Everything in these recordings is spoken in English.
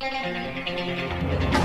Thank you.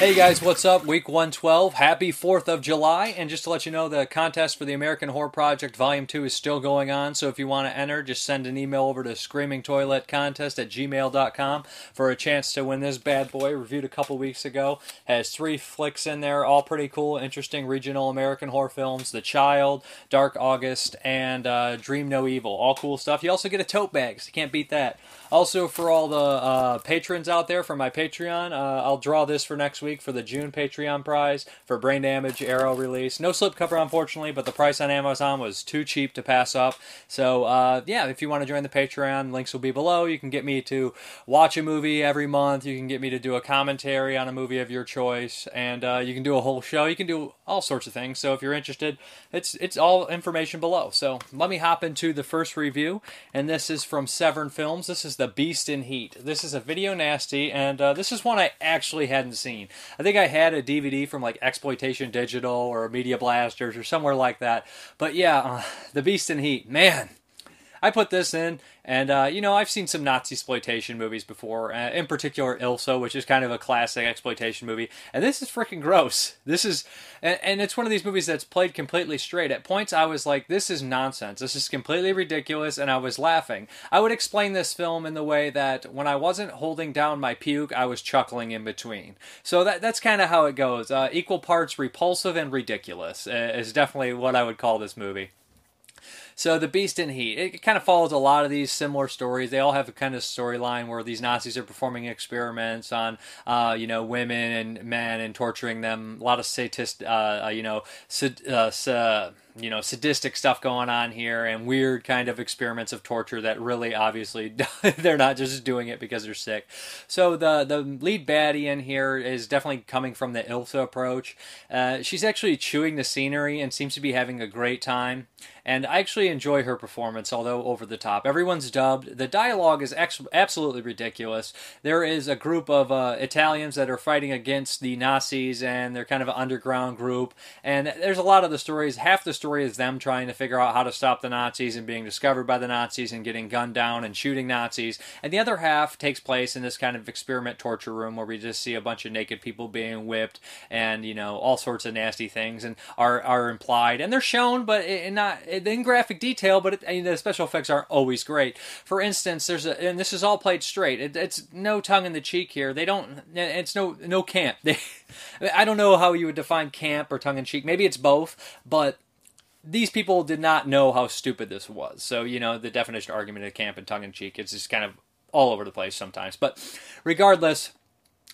Hey guys, what's up? Week 112. Happy 4th of July. And just to let you know, the contest for the American Horror Project Volume 2 is still going on. So if you want to enter, just send an email over to screamingtoiletcontest at gmail.com for a chance to win this bad boy. Reviewed a couple weeks ago. Has three flicks in there, all pretty cool, interesting regional American horror films The Child, Dark August, and uh, Dream No Evil. All cool stuff. You also get a tote bag, so you can't beat that. Also, for all the uh, patrons out there for my Patreon, uh, I'll draw this for next week for the June Patreon prize for Brain Damage Arrow release. No slipcover, unfortunately, but the price on Amazon was too cheap to pass up. So, uh, yeah, if you want to join the Patreon, links will be below. You can get me to watch a movie every month. You can get me to do a commentary on a movie of your choice, and uh, you can do a whole show. You can do all sorts of things. So, if you're interested, it's it's all information below. So, let me hop into the first review, and this is from Severin Films. This is the Beast in Heat. This is a video nasty, and uh, this is one I actually hadn't seen. I think I had a DVD from like Exploitation Digital or Media Blasters or somewhere like that. But yeah, uh, The Beast in Heat, man. I put this in, and uh, you know I've seen some Nazi exploitation movies before, uh, in particular Ilsa, which is kind of a classic exploitation movie, and this is freaking gross. This is, and, and, it's one of these movies that's played completely straight. At points I was like, this is nonsense. This is completely ridiculous, and I was laughing. I would explain this film in the way that when I wasn't holding down my puke, I was chuckling in between. So that that's kind of how it goes. Uh, equal parts repulsive and ridiculous uh, is definitely what I would call this movie. So the Beast in Heat, it kind of follows a lot of these similar stories. They all have a kind of storyline where these Nazis are performing experiments on, uh, you know, women and men and torturing them. A lot of sadist, uh, uh you know, sad, uh, you know sadistic stuff going on here and weird kind of experiments of torture that really obviously they're not just doing it because they're sick so the the lead baddie in here is definitely coming from the ilsa approach uh, she's actually chewing the scenery and seems to be having a great time and I actually enjoy her performance, although over the top. Everyone's dubbed. The dialogue is ex- absolutely ridiculous. There is a group of uh, Italians that are fighting against the Nazis, and they're kind of an underground group. And there's a lot of the stories. Half the story is them trying to figure out how to stop the Nazis and being discovered by the Nazis and getting gunned down and shooting Nazis. And the other half takes place in this kind of experiment torture room where we just see a bunch of naked people being whipped and you know all sorts of nasty things and are are implied and they're shown, but it, not in graphic detail. But it, the special effects aren't always great. For instance, there's a and this is all played straight. It, it's no tongue in the cheek here. They don't. It's no no camp. They, I don't know how you would define camp or tongue in cheek. Maybe it's both, but these people did not know how stupid this was. So, you know, the definition argument of camp and tongue in cheek, it's just kind of all over the place sometimes. But regardless,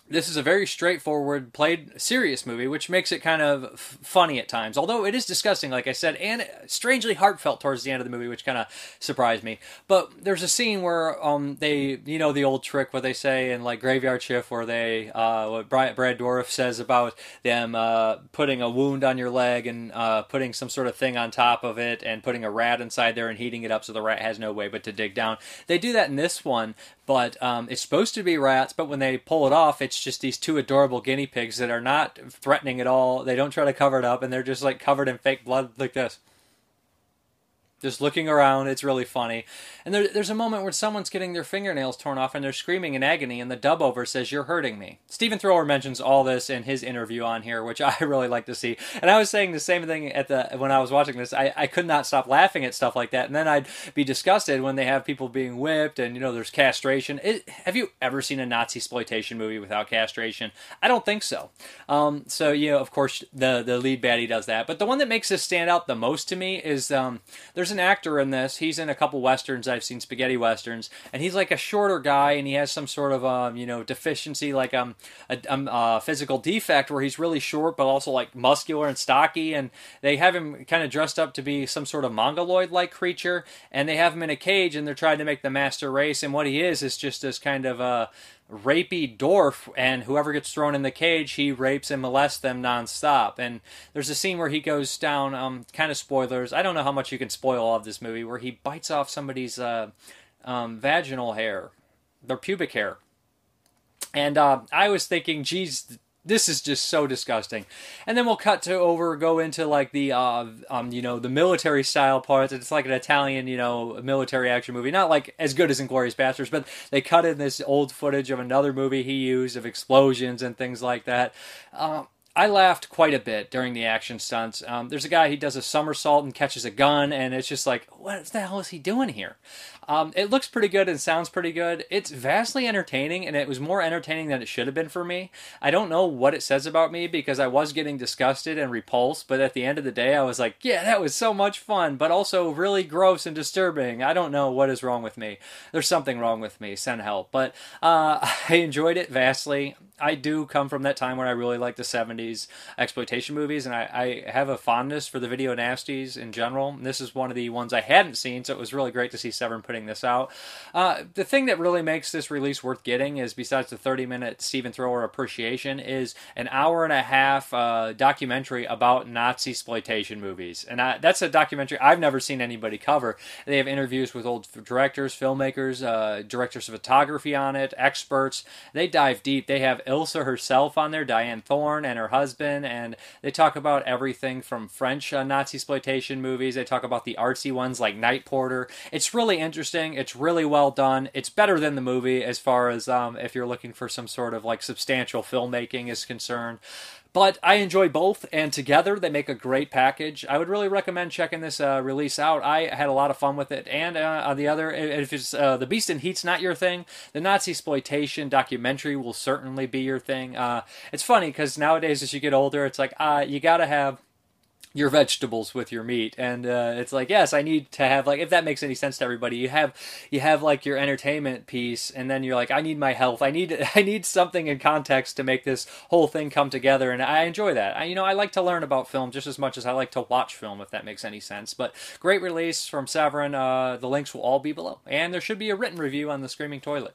this is a very straightforward, played serious movie, which makes it kind of f- funny at times. Although it is disgusting, like I said, and strangely heartfelt towards the end of the movie, which kind of surprised me. But there's a scene where um they, you know, the old trick what they say in like Graveyard Shift, where they, uh, what Brad, Brad says about them uh, putting a wound on your leg and uh, putting some sort of thing on top of it and putting a rat inside there and heating it up so the rat has no way but to dig down. They do that in this one, but um, it's supposed to be rats, but when they pull it off, it's just these two adorable guinea pigs that are not threatening at all. They don't try to cover it up, and they're just like covered in fake blood like this just looking around. It's really funny. And there, there's a moment where someone's getting their fingernails torn off and they're screaming in agony, and the dub over says, You're hurting me. Stephen Thrower mentions all this in his interview on here, which I really like to see. And I was saying the same thing at the when I was watching this. I, I could not stop laughing at stuff like that. And then I'd be disgusted when they have people being whipped and, you know, there's castration. It, have you ever seen a Nazi exploitation movie without castration? I don't think so. Um, so, you know, of course, the, the lead baddie does that. But the one that makes this stand out the most to me is um, there's there's an actor in this. He's in a couple westerns. I've seen spaghetti westerns, and he's like a shorter guy, and he has some sort of um, you know deficiency, like um, a, um, a physical defect where he's really short, but also like muscular and stocky. And they have him kind of dressed up to be some sort of mongoloid-like creature, and they have him in a cage, and they're trying to make the master race. And what he is is just this kind of uh rapey dwarf, and whoever gets thrown in the cage, he rapes and molests them nonstop. And there's a scene where he goes down, um, kind of spoilers. I don't know how much you can spoil all of this movie, where he bites off somebody's uh, um, vaginal hair, their pubic hair. And uh, I was thinking, geez, this is just so disgusting. And then we'll cut to over, go into like the, uh, um, you know, the military style parts. It's like an Italian, you know, military action movie. Not like as good as Inglourious Basterds, but they cut in this old footage of another movie he used of explosions and things like that. Um, I laughed quite a bit during the action stunts. Um, there's a guy he does a somersault and catches a gun, and it's just like, what the hell is he doing here? Um, it looks pretty good and sounds pretty good. It's vastly entertaining, and it was more entertaining than it should have been for me. I don't know what it says about me because I was getting disgusted and repulsed, but at the end of the day, I was like, yeah, that was so much fun, but also really gross and disturbing. I don't know what is wrong with me. There's something wrong with me. Send help. But uh, I enjoyed it vastly. I do come from that time where I really like the 70s exploitation movies, and I, I have a fondness for the video nasties in general. And this is one of the ones I hadn't seen, so it was really great to see Severin putting this out. Uh, the thing that really makes this release worth getting is, besides the 30 minute Stephen Thrower appreciation, is an hour and a half uh, documentary about Nazi exploitation movies. And I, that's a documentary I've never seen anybody cover. They have interviews with old directors, filmmakers, uh, directors of photography on it, experts. They dive deep. They have Ilsa herself on there, Dyanne Thorne, and her husband, and they talk about everything from French uh, Nazi exploitation movies. They talk about the artsy ones like Night Porter. It's really interesting. It's really well done. It's better than the movie as far as um, if you're looking for some sort of like substantial filmmaking is concerned. But I enjoy both, and together they make a great package. I would really recommend checking this uh, release out. I had a lot of fun with it. And uh, on the other, if it's uh, the Beast in Heat's not your thing, the Nazi exploitation documentary will certainly be your thing. Uh, it's funny because nowadays, as you get older, it's like uh, you got to have your vegetables with your meat. And uh, it's like yes i need to have like if that makes any sense to everybody you have you have like your entertainment piece and then you're like i need my health. I need i need something in context to make this whole thing come together and i enjoy that. I, you know i like to learn about film just as much as i like to watch film if that makes any sense. But great release from severin. Uh, the links will all be below. And there should be a written review on the screaming toilet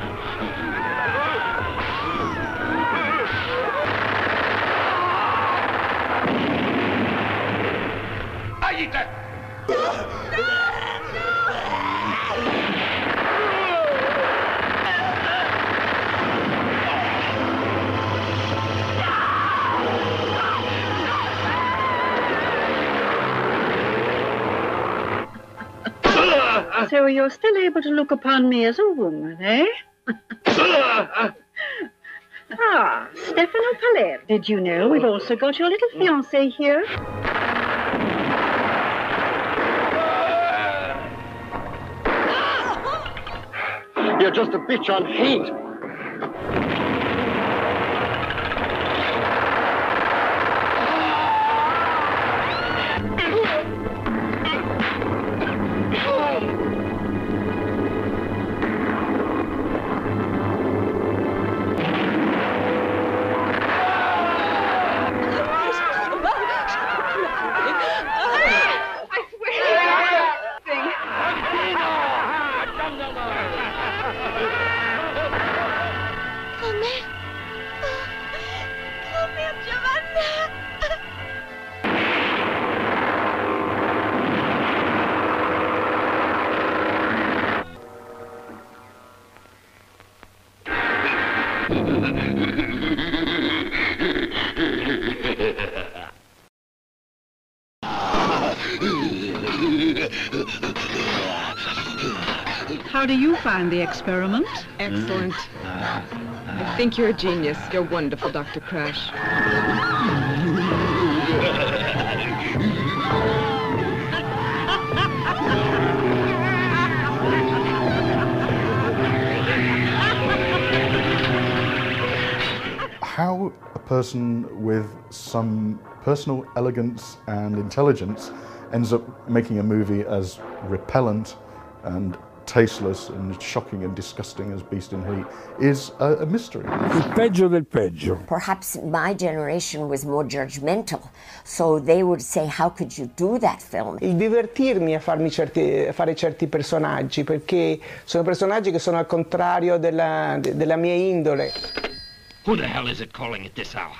So you're still able to look upon me as a woman, eh? ah, Stefano Paler. Did you know we've also got your little fiancé here? You're just a bitch on heat. Find the experiment? Excellent. I think you're a genius. You're wonderful, Dr. Crash. how a person with some personal elegance and intelligence ends up making a movie as repellent and tasteless and shocking and disgusting as Beast in Heat is a, a mystery. Il peggio del peggio. Perhaps my generation was more judgmental, so they would say, How could you do that film? Il divertirmi a, farmi certi, a fare certi personaggi, perché sono personaggi che sono al contrario della, della mia indole. Who the hell is it calling at this hour?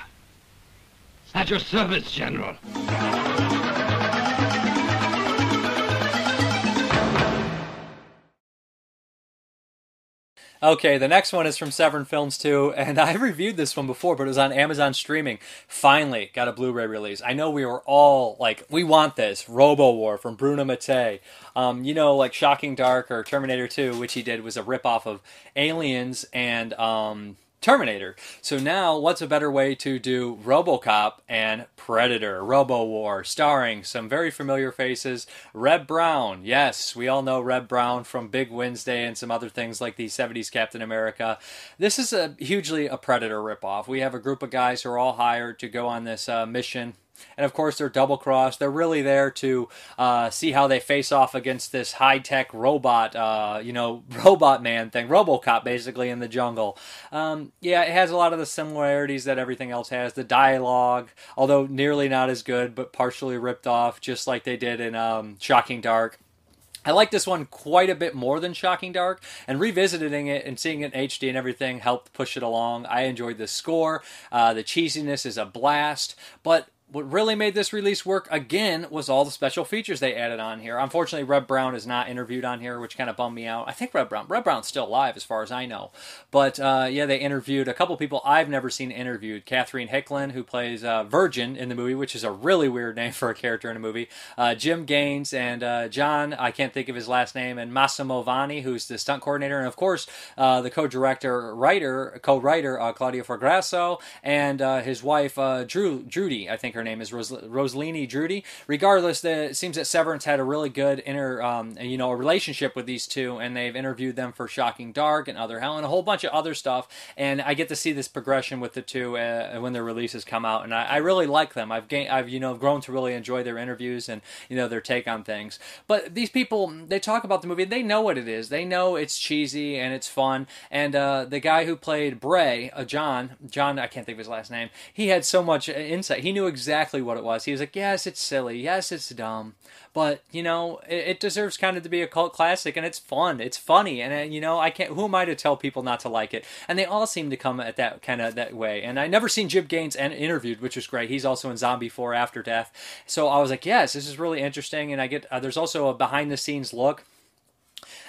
At your service, General. Okay, the next one is from Severin Films too, and I reviewed this one before, but it was on Amazon streaming. Finally, got a Blu-ray release. I know we were all like, we want this. Robo War from Bruno Mattei. Um, you know, like Shocking Dark or Terminator 2, which he did was a ripoff of Aliens and um, Terminator. So now, what's a better way to do RoboCop and Predator, Robo War, starring some very familiar faces. Reb Brown, yes, we all know Reb Brown from Big Wednesday and some other things like the 70s Captain America. This is a hugely a Predator ripoff. We have a group of guys who are all hired to go on this uh, mission and of course, they're double crossed. They're really there to uh, see how they face off against this high tech robot, uh, you know, robot man thing, Robocop, basically, in the jungle. Um, yeah, it has a lot of the similarities that everything else has. The dialogue, although nearly not as good, but partially ripped off, just like they did in um, Shocking Dark. I like this one quite a bit more than Shocking Dark, and revisiting it and seeing it in HD and everything helped push it along. I enjoyed the score. Uh, the cheesiness is a blast, but what really made this release work again was all the special features they added on here. Unfortunately, Reb Brown is not interviewed on here, which kind of bummed me out. I think Reb Brown, Reb Brown's still alive as far as I know, but uh, yeah, they interviewed a couple people I've never seen interviewed. Catherine Hickland, who plays uh, Virgin in the movie, which is a really weird name for a character in a movie. Uh, Jim Gaines and uh, John, I can't think of his last name, and Massimo Vanni, who's the stunt coordinator, and of course uh, the co-director, writer, co-writer uh, Claudio Fragasso, and his wife Drew, Drudi, I think her name is Ros- Rosalini Drudi. Regardless, the, it seems that Severance had a really good inner, um, you know, a relationship with these two, and they've interviewed them for Shocking Dark and Other Hell and a whole bunch of other stuff. And I get to see this progression with the two uh, when their releases come out, and I, I really like them. I've gained, I've you know, grown to really enjoy their interviews and you know their take on things. But these people, they talk about the movie. They know what it is. They know it's cheesy and it's fun. And uh, the guy who played Bray, uh, John, John, I can't think of his last name. He had so much insight. He knew exactly what it was. He was like, yes, it's silly. Yes, it's dumb. But, you know, it, it deserves kind of to be a cult classic and it's fun. It's funny. And, uh, you know, I can't, who am I to tell people not to like it? And they all seem to come at that kind of that way. And I never seen Jim Gaines interviewed, which was great. He's also in Zombie 4 After Death. So I was like, yes, this is really interesting. And I get, uh, there's also a behind the scenes look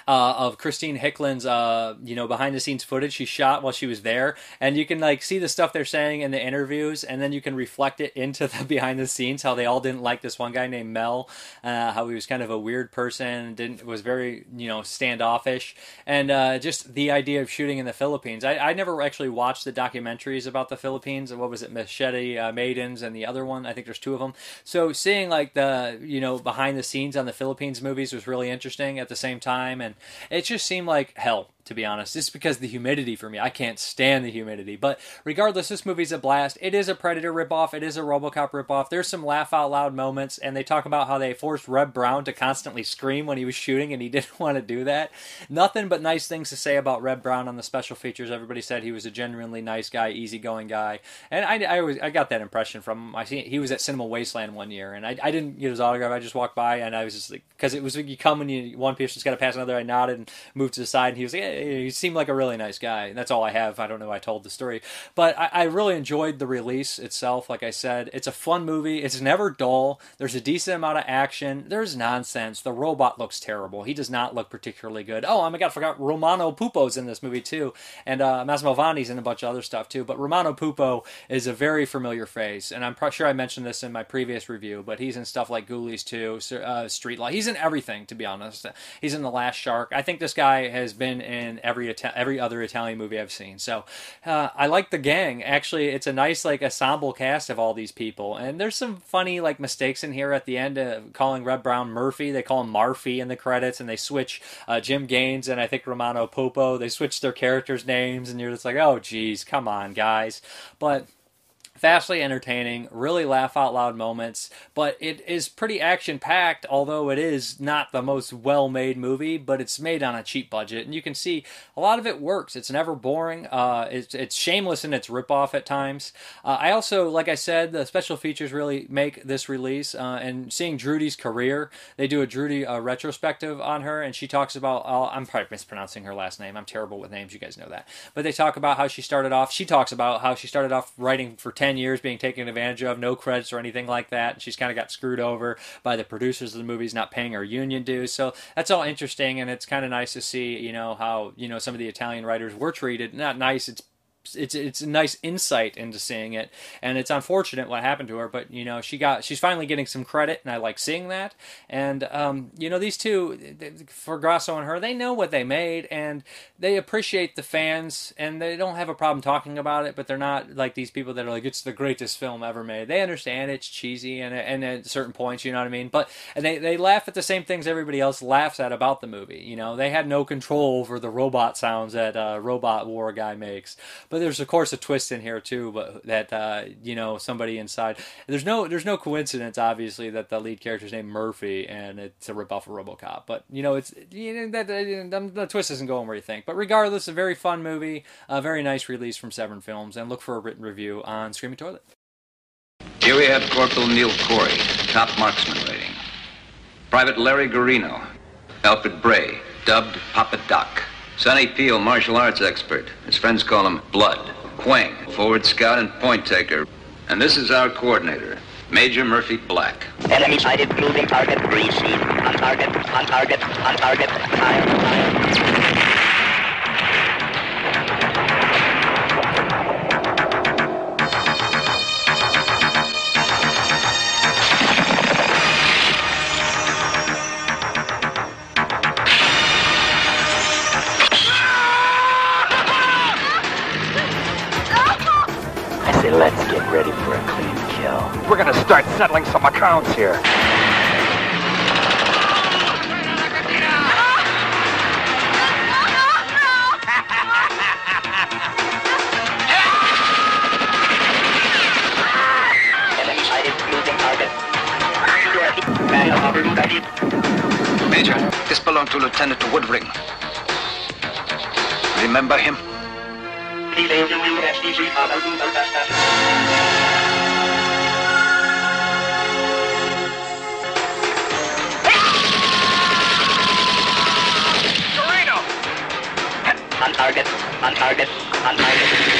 uh, of Christine Hickland's, uh, you know, behind the scenes footage she shot while she was there, and you can like see the stuff they're saying in the interviews, and then you can reflect it into the behind the scenes. How they all didn't like this one guy named Mel, uh, how he was kind of a weird person, didn't was very you know standoffish, and uh, just the idea of shooting in the Philippines. I, I never actually watched the documentaries about the Philippines. What was it, Machete uh, Maidens, and the other one? I think there's two of them. So seeing like the you know behind the scenes on the Philippines movies was really interesting at the same time, and it just seemed like hell to be honest. Just because the humidity for me. I can't stand the humidity. But regardless, this movie's a blast. It is a Predator ripoff. It is a Robocop ripoff. There's some laugh out loud moments, and they talk about how they forced Reb Brown to constantly scream when he was shooting, and he didn't want to do that. Nothing but nice things to say about Reb Brown on the special features. Everybody said he was a genuinely nice guy, easygoing guy, and I, I, I got that impression from him. I see he was at Cinema Wasteland one year, and I, I didn't get his autograph. I just walked by, and I was just like, because it was you come and you one person's got to pass another. I nodded and moved to the side, and he was like, hey, seemed like a really nice guy. And That's all I have. I don't know. I told the story, but I, I, really enjoyed the release itself. Like I said, it's a fun movie. It's never dull. There's a decent amount of action. There's nonsense. The robot looks terrible. He does not look particularly good. Oh, oh my god, I forgot Romano Puppo's in this movie too, and uh, Massimo Vanni's in a bunch of other stuff too. But Romano Pupo is a very familiar face, and I'm sure I mentioned this in my previous review. But he's in stuff like Ghoulies too, uh, Street Law. He's in everything, to be honest. He's in The Last Shark. I think this guy has been in every every other Italian movie I've seen. So uh, I like the gang. Actually, it's a nice like ensemble cast of all these people, and there's some funny like mistakes in here at the end, uh, calling Reb Brown Murphy. They call him Marfy in the credits, and they switch uh, Jim Gaines and I think Romano Puppo. They switch their characters' names, and you're just like, oh geez, come on, guys. But vastly entertaining, really laugh out loud moments, but it is pretty action packed, although it is not the most well made movie, but it's made on a cheap budget. And you can see a lot of it works. It's never boring. Uh, it's, it's shameless in its ripoff at times. Uh, I also, like I said, the special features really make this release. Uh, and seeing Drudi's career, they do a Drudy uh, retrospective on her, and she talks about, uh, I'm probably mispronouncing her last name. I'm terrible with names, you guys know that. But they talk about how she started off. She talks about how she started off writing for 10 years, being taken advantage of, no credits or anything like that. And she's kind of got screwed over by the producers of the movies not paying her union dues. So that's all interesting, and it's kind of nice to see, you know, how, you know, some of the Italian writers were treated. Not nice, it's it's it's a nice insight into seeing it. And it's unfortunate what happened to her but you know she got she's finally getting some credit and i like seeing that. And um, you know these two Fragasso and her they know what they made and they appreciate the fans and they don't have a problem talking about it but they're not like these people that are like it's the greatest film ever made. They understand it's cheesy and, and at certain points you know what i mean? But and they, they laugh at the same things everybody else laughs at about the movie you know? They had no control over the robot sounds that uh, robot war guy makes. but there's of course a twist in here too, but that uh, you know somebody inside. There's no there's no coincidence, obviously, that the lead character's named Murphy and it's a ripoff of RoboCop. But you know it's you know, that the, the twist isn't going where you think. But regardless, a very fun movie, a very nice release from Severin Films, and look for a written review on Screaming Toilet. Here we have Corporal Neil Corey, top marksman rating. Private Larry Garino, Alfred Bray, dubbed Papa Doc. Sonny Peel, martial arts expert. His friends call him Blood. Quang, forward scout and point taker. And this is our coordinator, Major Murphy Black. Enemy sighted, moving target, receive. On target, on target, on target, fire, fire. We're gonna start settling some accounts here. Major, this belonged to Lieutenant Woodring. Remember him? On target, on target, on target.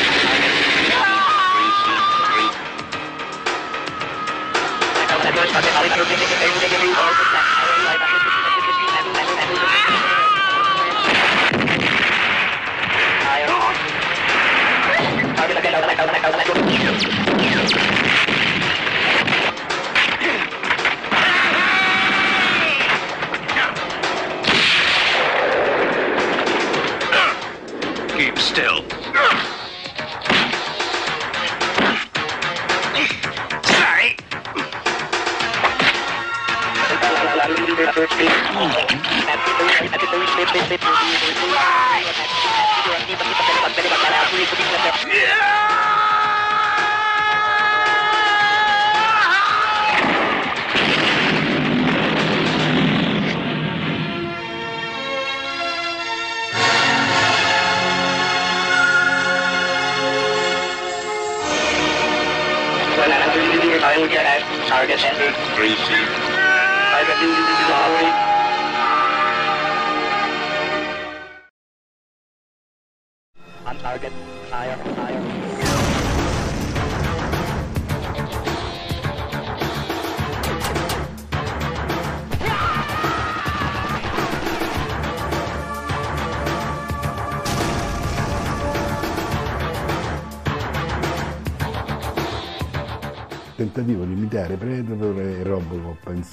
Target center. Receive.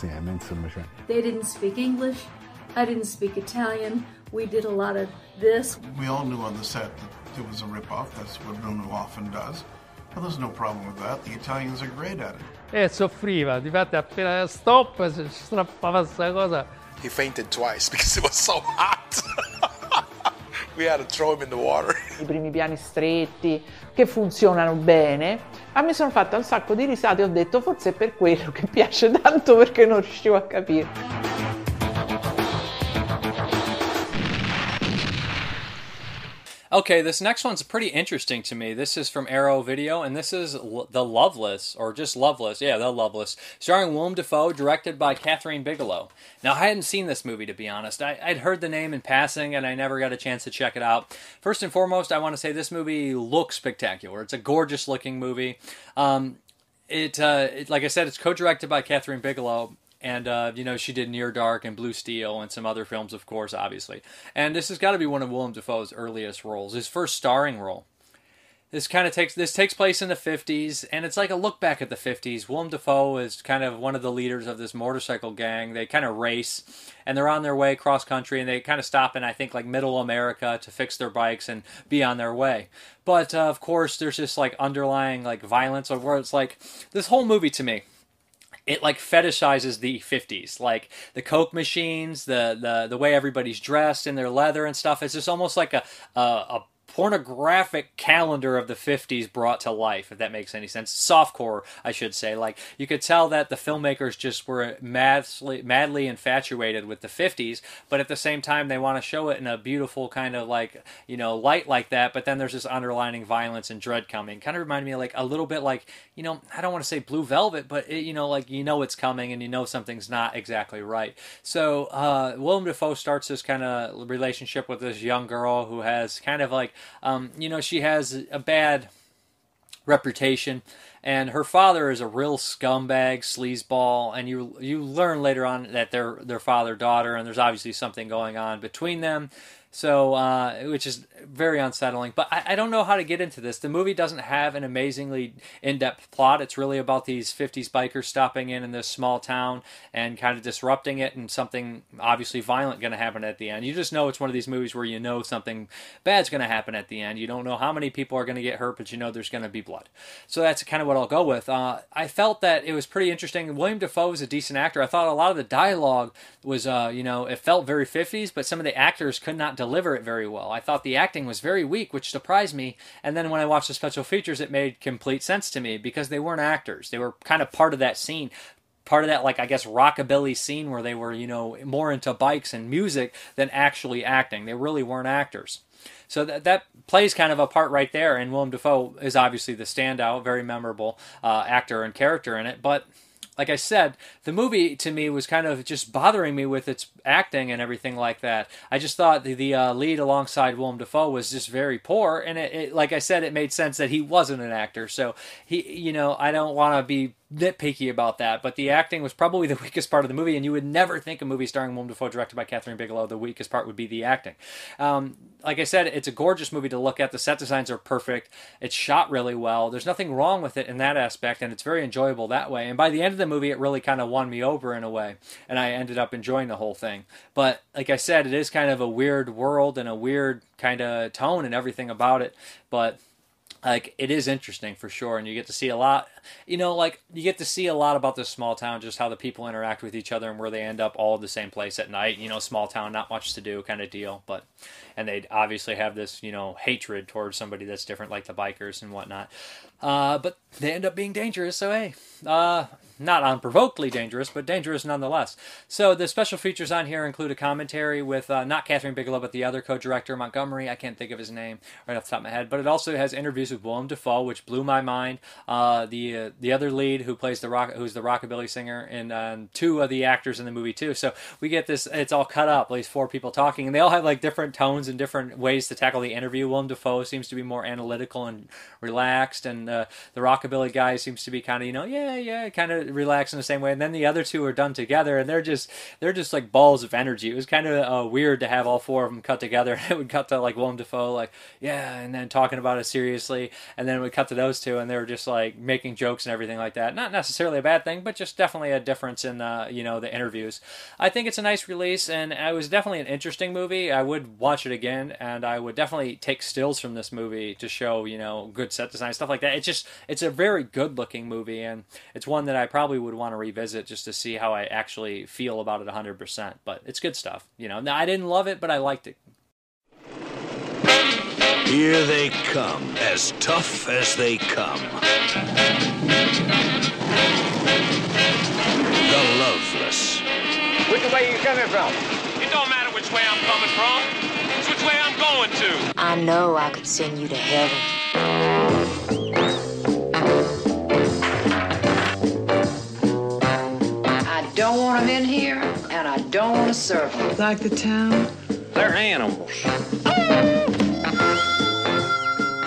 Robocop insieme, insomma, cioè. They didn't speak English. I didn't speak Italian. We did a lot of this. We all knew on the set that it was a ripoff. That's what Bruno often does. But there's no problem with that. The Italians are great at it. E soffriva, difatti appena stop si strappava questa cosa. He fainted twice because it was so hot. I primi piani stretti che funzionano bene. A me sono fatta un sacco di risate e ho detto forse è per quello che piace tanto perché non riuscivo a capire. Okay, this next one's pretty interesting to me. This is from Arrow Video, and this is L- The Loveless, or just Loveless. Yeah, The Loveless, starring Willem Dafoe, directed by Kathryn Bigelow. Now, I hadn't seen this movie, to be honest. I, would heard the name in passing, and I never got a chance to check it out. First and foremost, I want to say this movie looks spectacular. It's a gorgeous looking movie. Um, it, uh, it, like I said, it's co-directed by Kathryn Bigelow, and uh, you know she did Near Dark and Blue Steel and some other films, of course, obviously. And this has got to be one of Willem Dafoe's earliest roles, his first starring role. This kind of takes this takes place in the 50s, and it's like a look back at the 50s. Willem Dafoe is kind of one of the leaders of this motorcycle gang. They kind of race, and they're on their way cross country, and they kind of stop in I think like Middle America to fix their bikes and be on their way. But uh, of course, there's this like underlying like violence, or where it's like this whole movie to me it like fetishizes the 50s like the coke machines the the the way everybody's dressed in their leather and stuff it's just almost like a a, a pornographic calendar of the 50s brought to life if that makes any sense. Softcore i should say. Like you could tell that the filmmakers just were madly madly infatuated with the 50s but at the same time they want to show it in a beautiful kind of like you know light like that but then there's this underlining violence and dread coming. Kind of reminded me like a little bit like you know i don't want to say blue velvet but it, you know like you know it's coming and you know something's not exactly right. So uh willem starts this kind of relationship with this young girl who has kind of like um, you know, she has a bad reputation, and her father is a real scumbag, sleazeball, and you you learn later on that they're their father daughter, and there's obviously something going on between them. So, uh, which is very unsettling. But I, I, don't know how to get into this. The movie doesn't have an amazingly in depth plot. It's really about these 50s bikers stopping in in this small town and kind of disrupting it, and something obviously violent going to happen at the end. You just know it's one of these movies where you know something bad's going to happen at the end. You don't know how many people are going to get hurt, but you know there's going to be blood. So that's kind of what I'll go with. Uh, I felt that it was pretty interesting. Willem Dafoe is a decent actor. I thought a lot of the dialogue was, uh, you know, it felt very 50s, but some of the actors could not deliver it very well. I thought the acting was very weak, which surprised me. And then when I watched the special features, it made complete sense to me because they weren't actors. They were kind of part of that scene part of that like i guess rockabilly scene where they were you know more into bikes and music than actually acting they really weren't actors so that that plays kind of a part right there and willem dafoe is obviously the standout very memorable uh, actor and character in it but like I said, the movie to me was kind of just bothering me with its acting and everything like that. I just thought the, the uh, lead alongside Willem Dafoe was just very poor, and it, it, like I said, it made sense that he wasn't an actor. So he, you know, I don't want to be nitpicky about that, but the acting was probably the weakest part of the movie, and you would never think a movie starring Willem Dafoe, directed by Kathryn Bigelow, the weakest part would be the acting. Um, like I said, it's a gorgeous movie to look at. The set designs are perfect. It's shot really well. There's nothing wrong with it in that aspect, and it's very enjoyable that way. And by the end of the movie, it really kind of won me over in a way, and I ended up enjoying the whole thing. But like I said, it is kind of a weird world and a weird kind of tone and everything about it. But like it is interesting for sure and you get to see a lot you know like you get to see a lot about this small town just how the people interact with each other and where they end up all the same place at night you know small town not much to do kind of deal but and they obviously have this you know hatred towards somebody that's different like the bikers and whatnot uh, but they end up being dangerous so hey uh, not unprovokedly dangerous, but dangerous nonetheless. So the special features on here include a commentary with uh, not Kathryn Bigelow, but the other co-director Montgomery. I can't think of his name right off the top of my head, but it also has interviews with Willem Dafoe, which blew my mind. Uh, the uh, the other lead who plays the rock, who's the rockabilly singer, and um, two of the actors in the movie too. So we get this. It's all cut up. At least four people talking, and they all have like different tones and different ways to tackle the interview. Willem Dafoe seems to be more analytical and relaxed, and uh, the rockabilly guy seems to be kind of you know yeah yeah kind of relaxed in the same way. And then the other two are done together, and they're just they're just like balls of energy. It was kind of uh, weird to have all four of them cut together. And it would cut to like Willem Dafoe, like yeah, and then talking about it seriously, and then it would cut to those two, and they were just like making jokes and everything like that. Not necessarily a bad thing, but just definitely a difference in uh, you know the interviews. I think it's a nice release, and it was definitely an interesting movie. I would watch it again, and I would definitely take stills from this movie to show you know good set design stuff like that. It's just it's a very good looking movie, and it's one that I probably would want to revisit just to see how I actually feel about it 100%. But it's good stuff. You know, now, I didn't love it, but I liked it. Here they come, as tough as they come. The Loveless. Which way you coming from? It don't matter which way I'm coming from. It's which way I'm going to. I know I could send you to heaven. I don't want them in here, and I don't want to serve them. Like the town? They're animals. Oh!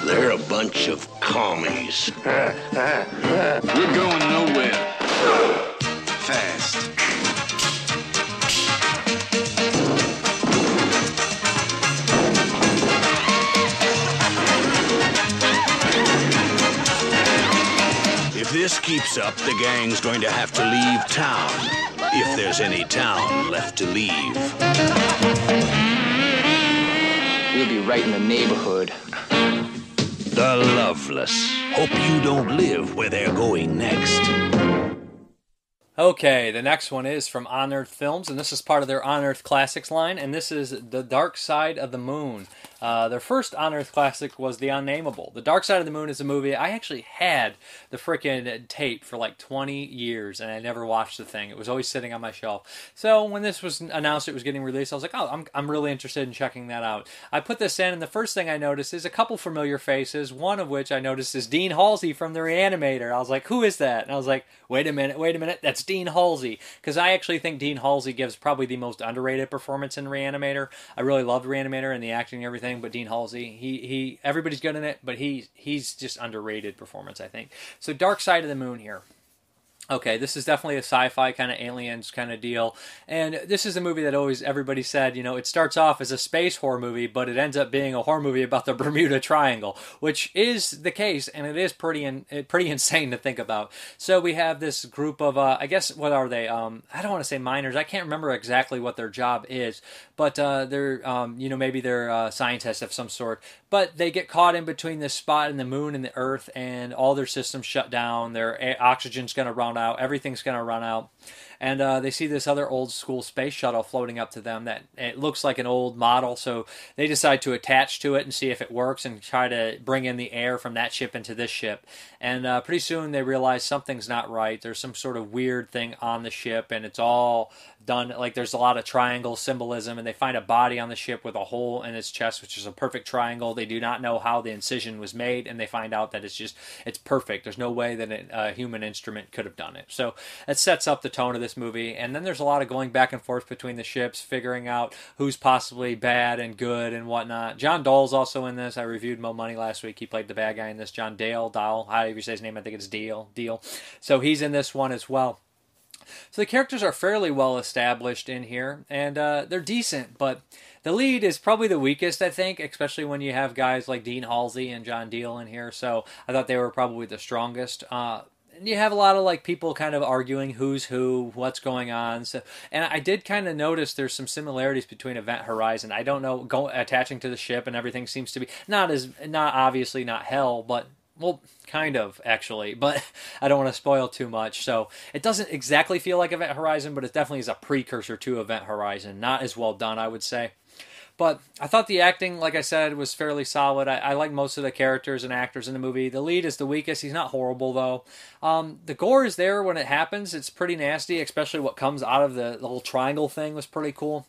They're a bunch of commies. We're going nowhere. Fast. If this keeps up, the gang's going to have to leave town. If there's any town left to leave. We'll be right in the neighborhood. The Loveless. Hope you don't live where they're going next. Okay, the next one is from On Earth Films, and this is part of their On Earth Classics line, and this is The Dark Side of the Moon. Uh, their first On Earth classic was The Unnameable. The Dark Side of the Moon is a movie I actually had the freaking tape for like 20 years, and I never watched the thing. It was always sitting on my shelf. So when this was announced it was getting released, I was like, oh, I'm, I'm really interested in checking that out. I put this in, and the first thing I noticed is a couple familiar faces, one of which I noticed is Dean Halsey from The Reanimator. I was like, who is that? And I was like, wait a minute, wait a minute, that's Dean Halsey. Because I actually think Dean Halsey gives probably the most underrated performance in Reanimator. I really loved Reanimator and the acting and everything, but Dean Halsey, he he everybody's good in it, but he he's just underrated performance, I think. So Dark Side of the Moon here. Okay, this is definitely a sci-fi kind of aliens kind of deal, and this is a movie that always everybody said, you know, it starts off as a space horror movie, but it ends up being a horror movie about the Bermuda Triangle, which is the case, and it is pretty in, pretty insane to think about. So we have this group of, uh, I guess, what are they? Um, I don't want to say miners. I can't remember exactly what their job is, but uh, they're, um, you know, maybe they're uh, scientists of some sort. But they get caught in between this spot and the moon and the Earth, and all their systems shut down. Their oxygen's going to run out. Everything's going to run out. And uh, they see this other old school space shuttle floating up to them that it looks like an old model. So they decide to attach to it and see if it works and try to bring in the air from that ship into this ship. And uh, pretty soon they realize something's not right. There's some sort of weird thing on the ship, and it's all done like there's a lot of triangle symbolism and they find a body on the ship with a hole in its chest which is a perfect triangle they do not know how the incision was made and they find out that it's just it's perfect there's no way that a human instrument could have done it so it sets up the tone of this movie and then there's a lot of going back and forth between the ships figuring out who's possibly bad and good and whatnot. John dole's also in this. I reviewed mo money last week. He played the bad guy in this. John dale how do you say his name i think it's deal deal. So he's in this one as well. So the characters are fairly well established in here, and uh, they're decent, but the lead is probably the weakest, I think, especially when you have guys like Dean Halsey and John Diehl in here. So I thought they were probably the strongest. Uh, and you have a lot of like people kind of arguing who's who, what's going on. So, and I did kind of notice there's some similarities between Event Horizon. I don't know, go attaching to the ship and everything seems to be not as not obviously not hell, but well, kind of actually, but I don't want to spoil too much. So it doesn't exactly feel like Event Horizon, but it definitely is a precursor to Event Horizon. Not as well done, I would say. But I thought the acting, like I said, was fairly solid. I, I like most of the characters and actors in the movie. The lead is the weakest. He's not horrible though. Um, the gore is there when it happens. It's pretty nasty, especially what comes out of the, the triangle thing was pretty cool.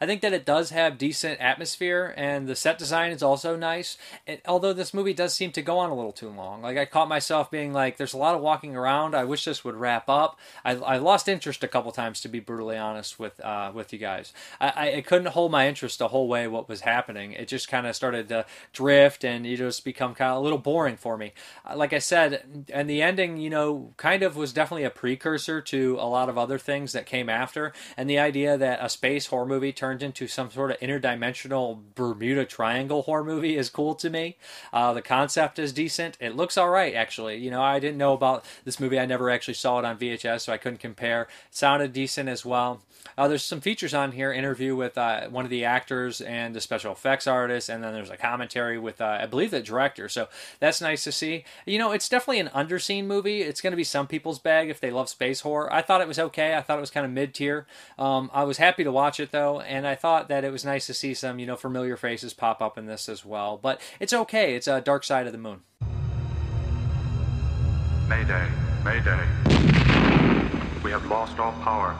I think that it does have decent atmosphere, and the set design is also nice. And, although this movie does seem to go on a little too long. Like I caught myself being like, "There's a lot of walking around. I wish this would wrap up." I, I lost interest a couple times, to be brutally honest with uh, with you guys. I, I couldn't hold my interest the whole way what was happening. It just kind of started to drift, and it just become kind of a little boring for me. Uh, like I said, and the ending, you know, kind of was definitely a precursor to a lot of other things that came after, and the idea that a space horror movie turned into some sort of interdimensional Bermuda Triangle horror movie is cool to me. Uh, the concept is decent. It looks all right, actually. You know, I didn't know about this movie. I never actually saw it on VHS, so I couldn't compare. It sounded decent as well. Uh, there's some features on here interview with uh, one of the actors and the special effects artist, and then there's a commentary with, uh, I believe, the director. So that's nice to see. You know, it's definitely an underseen movie. It's going to be some people's bag if they love space horror. I thought it was okay. I thought it was kind of mid tier. Um, I was happy to watch it, though, and and I thought that it was nice to see some, you know, familiar faces pop up in this as well. But it's okay. It's a Dark Side of the Moon. Mayday, Mayday. We have lost all power.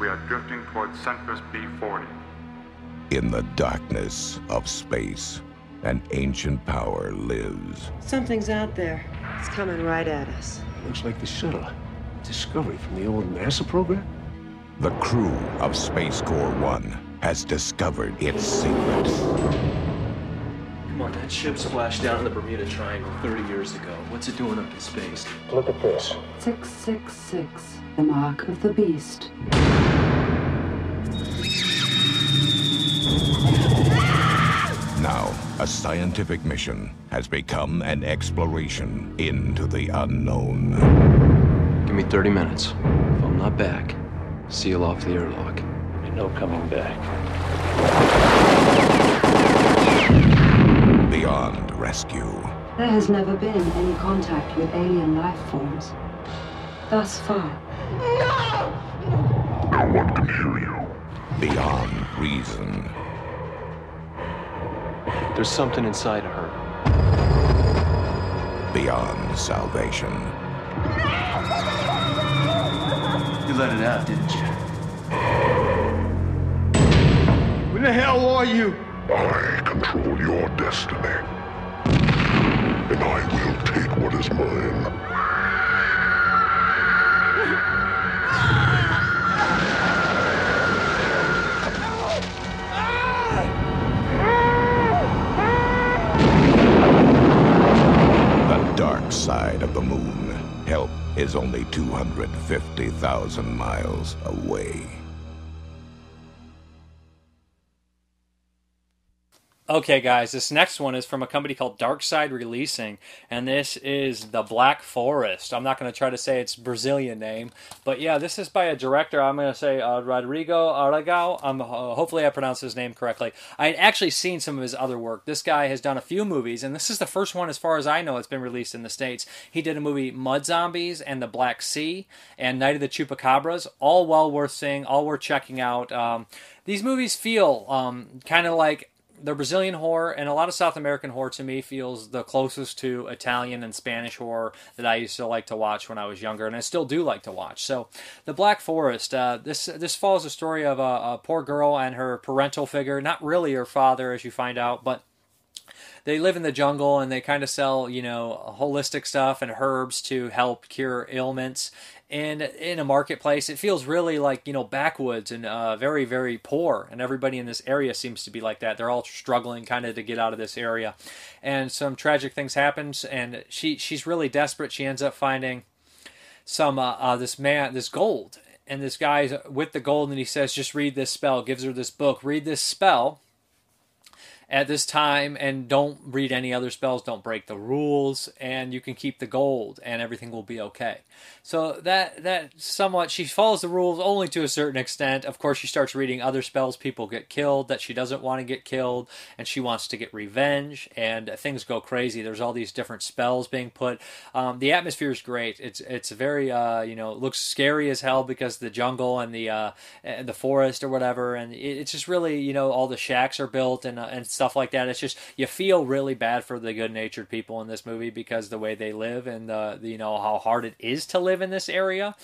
We are drifting towards Centris B40. In the darkness of space, an ancient power lives. Something's out there. It's coming right at us. Looks like the shuttle. Discovery from the old NASA program? The crew of Space Corps 1 has discovered its secret. Come on, that ship splashed down in the Bermuda Triangle 30 years ago. What's it doing up in space? Look at this. 666, the mark of the beast. Now, a scientific mission has become an exploration into the unknown. Give me 30 minutes. If I'm not back, seal off the airlock. Ain't no coming back. Beyond rescue. There has never been any contact with alien life forms. Thus far. No No one can hear you. Beyond reason. There's something inside of her. Beyond salvation. You let it out, didn't you? Where the hell are you? I control your destiny. And I will take what is mine. Dark side of the moon. Help is only 250,000 miles away. Okay, guys, this next one is from a company called Darkside Releasing, and this is The Black Forest. I'm not going to try to say its Brazilian name, but yeah, this is by a director. I'm going to say uh, Rodrigo Aragao. Um, uh, hopefully, I pronounced his name correctly. I had actually seen some of his other work. This guy has done a few movies, and this is the first one, as far as I know, it's been released in the States. He did a movie, Mud Zombies and the Black Sea, and Night of the Chupacabras. All well worth seeing, all worth checking out. Um, these movies feel um, kind of like the Brazilian horror and a lot of South American horror to me feels the closest to Italian and Spanish horror that I used to like to watch when I was younger, and I still do like to watch. So, The Black Forest. Uh, this this follows the story of a, a poor girl and her parental figure, not really her father, as you find out, but they live in the jungle and they kind of sell, you know, holistic stuff and herbs to help cure ailments. And in a marketplace, it feels really like you know backwoods and uh, very very poor. And everybody in this area seems to be like that. They're all struggling kind of to get out of this area. And some tragic things happens, and she she's really desperate. She ends up finding some uh, uh, this man this gold, and this guy's with the gold, and he says, "Just read this spell." Gives her this book. Read this spell at this time and don't read any other spells don't break the rules and you can keep the gold and everything will be okay. So that that somewhat she follows the rules only to a certain extent. Of course she starts reading other spells. People get killed that she doesn't want to get killed and she wants to get revenge and things go crazy. There's all these different spells being put. Um, the atmosphere is great. It's it's very uh, you know looks scary as hell because the jungle and the uh, and the forest or whatever and it, it's just really you know all the shacks are built and uh, and stuff like that. It's just you feel really bad for the good-natured people in this movie because the way they live and the, the you know how hard it is to live in this area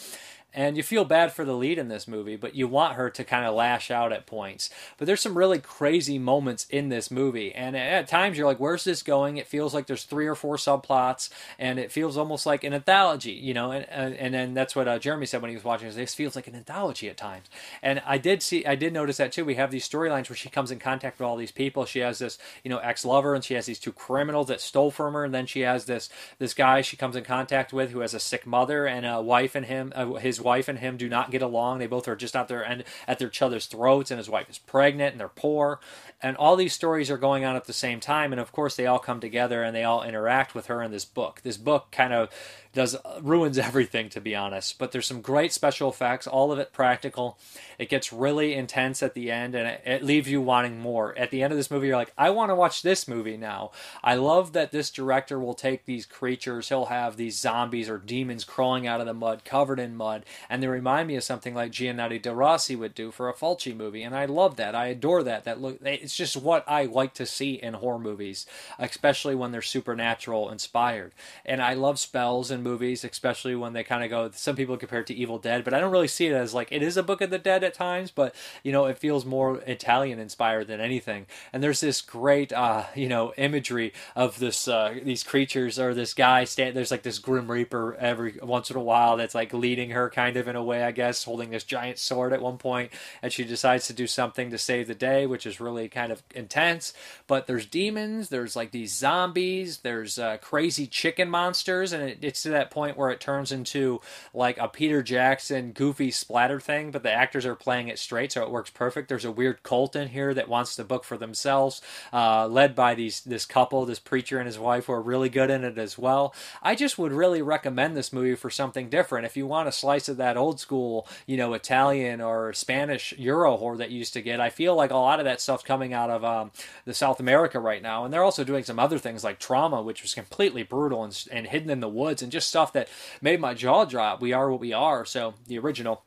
and you feel bad for the lead in this movie, but you want her to kind of lash out at points. But there's some really crazy moments in this movie, and at times you're like, "Where's this going?" It feels like there's three or four subplots, and it feels almost like an anthology, you know. And and, and then that's what uh, Jeremy said when he was watching. This feels like an anthology at times, and I did see, I did notice that too. We have these storylines where she comes in contact with all these people. She has this, you know, ex-lover, and she has these two criminals that stole from her, and then she has this this guy she comes in contact with who has a sick mother and a wife, and him, uh, his wife and him do not get along. They both are just out there and at their other's throats, and his wife is pregnant and they're poor. And all these stories are going on at the same time, and of course they all come together and they all interact with her in this book. This book kind of does uh, ruins everything to be honest but there's some great special effects all of it practical it gets really intense at the end and it, it, leaves you wanting more at the end of this movie you're like i want to watch this movie now i love that this director will take these creatures he'll have these zombies or demons crawling out of the mud covered in mud and they remind me of something like Giannetto De Rossi would do for a Fulci movie, and I love that. I adore that. That look, it's just what I like to see in horror movies, especially when they're supernatural inspired. And I love spells in movies, especially when they kind of go. Some people compare it to Evil Dead, but I don't really see it as like it is a Book of the Dead at times, but you know it feels more Italian inspired than anything. And there's this great, uh, you know, imagery of this uh, these creatures or this guy stand. There's like this Grim Reaper every once in a while that's like leading her, kind of in a way, I guess, holding this giant sword at one point, and she decides to do something to save the day, which is really kind of intense. But there's demons, there's like these zombies, there's uh, crazy chicken monsters, and it, it's to that point where it turns into like a Peter Jackson goofy splatter thing, but the actors are playing it straight, so it works perfect. There's a weird cult in here that wants to book for themselves, uh, led by these this couple, this preacher and his wife, who are really good in it as well. I just would really recommend this movie for something different. If you want a slice of that old school, you know, Italian or Spanish Euro horror that you used to get, I feel like a lot of that stuff's coming out of um, the South America right now, and they're also doing some other things like Trauma, which was completely brutal and, and hidden in the woods, and just stuff that made my jaw drop. We are what we are. So the original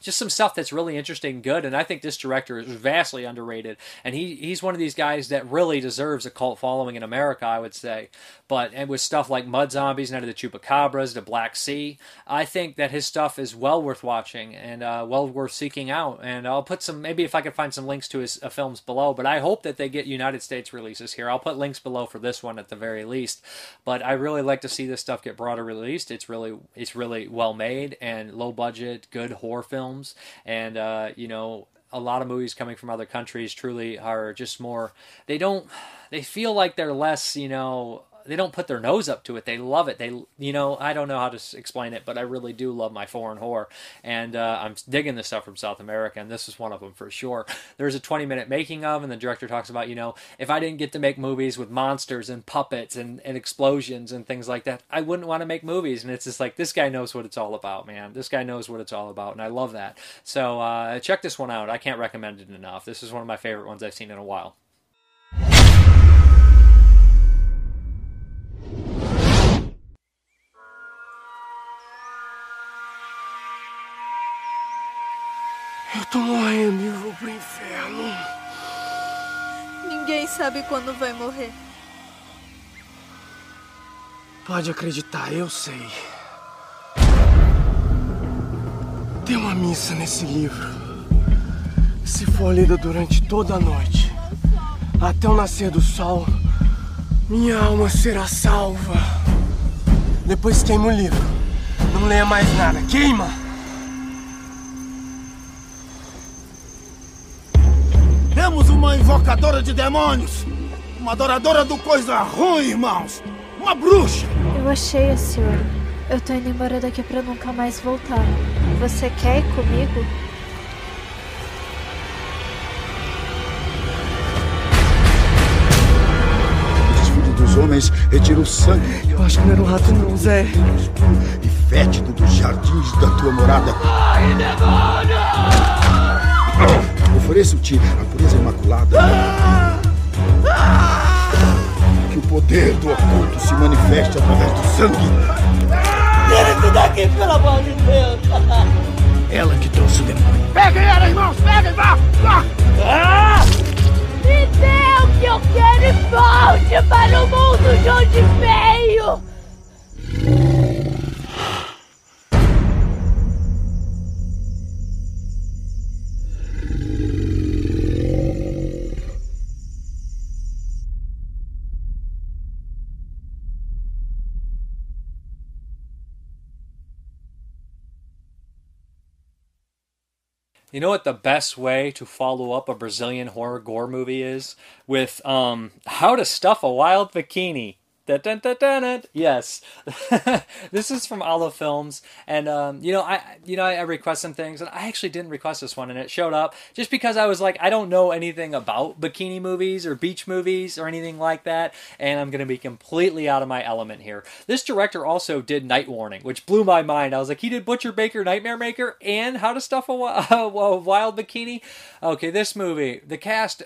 just some stuff that's really interesting and good and i think this director is vastly underrated and he he's one of these guys that really deserves a cult following in america i would say. But and with stuff like mud zombies night of the chupacabras the black sea i think that his stuff is well worth watching and uh, well worth seeking out. And i'll put some maybe if i can find some links to his uh, films below but i hope that they get united states releases here. I'll put links below for this one at the very least. But i really like to see this stuff get broader released. It's really it's really well made and low budget good horror film films, and uh, you know a lot of movies coming from other countries truly are just more. They don't. They feel like they're less, you know, they don't put their nose up to it. They love it. They, you know, I don't know how to explain it, but I really do love my foreign horror, and uh, I'm digging the stuff from South America, and this is one of them for sure. There's a 20 minute making of, and the director talks about, you know, if I didn't get to make movies with monsters and puppets and, and explosions and things like that, I wouldn't want to make movies. And it's just like this guy knows what it's all about, man. This guy knows what it's all about, and I love that. So uh, check this one out. I can't recommend it enough. This is one of my favorite ones I've seen in a while. Eu tô morrendo e vou pro inferno. Ninguém sabe quando vai morrer. Pode acreditar, eu sei. Tem uma missa nesse livro. Se for lida durante toda a noite, até o nascer do sol, minha alma será salva. Depois queima o livro. Não leia mais nada. Queima! Temos uma invocadora de demônios! Uma adoradora do coisa ruim, irmãos! Uma bruxa! Eu achei a senhora. Eu tô indo embora daqui pra nunca mais voltar. Você quer ir comigo? Homens, retira o sangue. Eu acho que não era um rato não, Zé. E fétido dos jardins da tua morada. Ai, demônio! Ofereço-te a pureza imaculada. Que o poder do oculto se manifeste através do sangue. Tira-se daqui, pelo amor de Deus! Ela que trouxe o demônio. Peguem ela, irmãos! Peguem! Vá! Vá! Ah! Me que eu quero volte para o mundo de onde veio! You know what the best way to follow up a Brazilian horror gore movie is? With um, how to stuff a wild bikini. Yes, this is from Olive Films, and um, you know I you know I, I request some things, and I actually didn't request this one, and it showed up just because I was like I don't know anything about bikini movies or beach movies or anything like that, and I'm gonna be completely out of my element here. This director also did Night Warning, which blew my mind. I was like, he did Butcher Baker, Nightmare Maker, and How to Stuff a, a Wild Bikini. Okay, this movie, the cast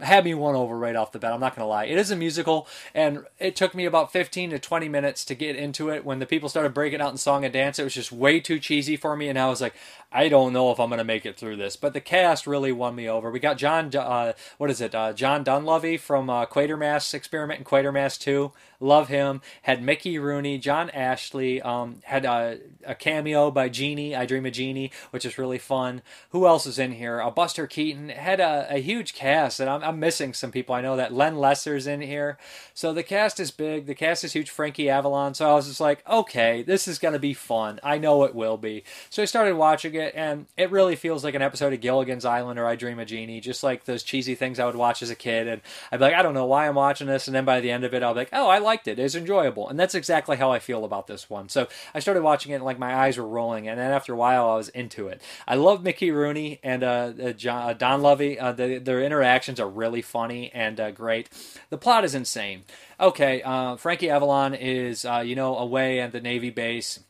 had me won over right off the bat. I'm not going to lie. It is a musical, and it took me about 15 to 20 minutes to get into it. When the people started breaking out in song and dance, it was just way too cheesy for me, and I was like, I don't know if I'm going to make it through this. But the cast really won me over. We got John, uh, what is it, uh, John Donlevy from uh, Quatermass Experiment and Quatermass 2. Love him. Had Mickey Rooney, John Ashley, um, had a, a cameo by Genie, I Dream of Jeannie, which is really fun. Who else is in here? Uh, Buster Keaton. Had a, a huge cast, and I'm, I'm missing some people. I know that Len Lesser's in here. So the cast is big. The cast is huge. Frankie Avalon. So I was just like, okay, this is going to be fun. I know it will be. So I started watching it, and it really feels like an episode of Gilligan's Island or I Dream a Jeannie, just like those cheesy things I would watch as a kid. And I'd be like, I don't know why I'm watching this. And then by the end of it, I'll be like, oh, I liked it. It's enjoyable. And that's exactly how I feel about this one. So I started watching it, and like my eyes were rolling. And then after a while, I was into it. I love Mickey Rooney and uh, uh, John, uh, Donlevy. Uh, the, their interactions are really funny and uh, great. The plot is insane. Okay, uh, Frankie Avalon is, you know, away at the Navy base.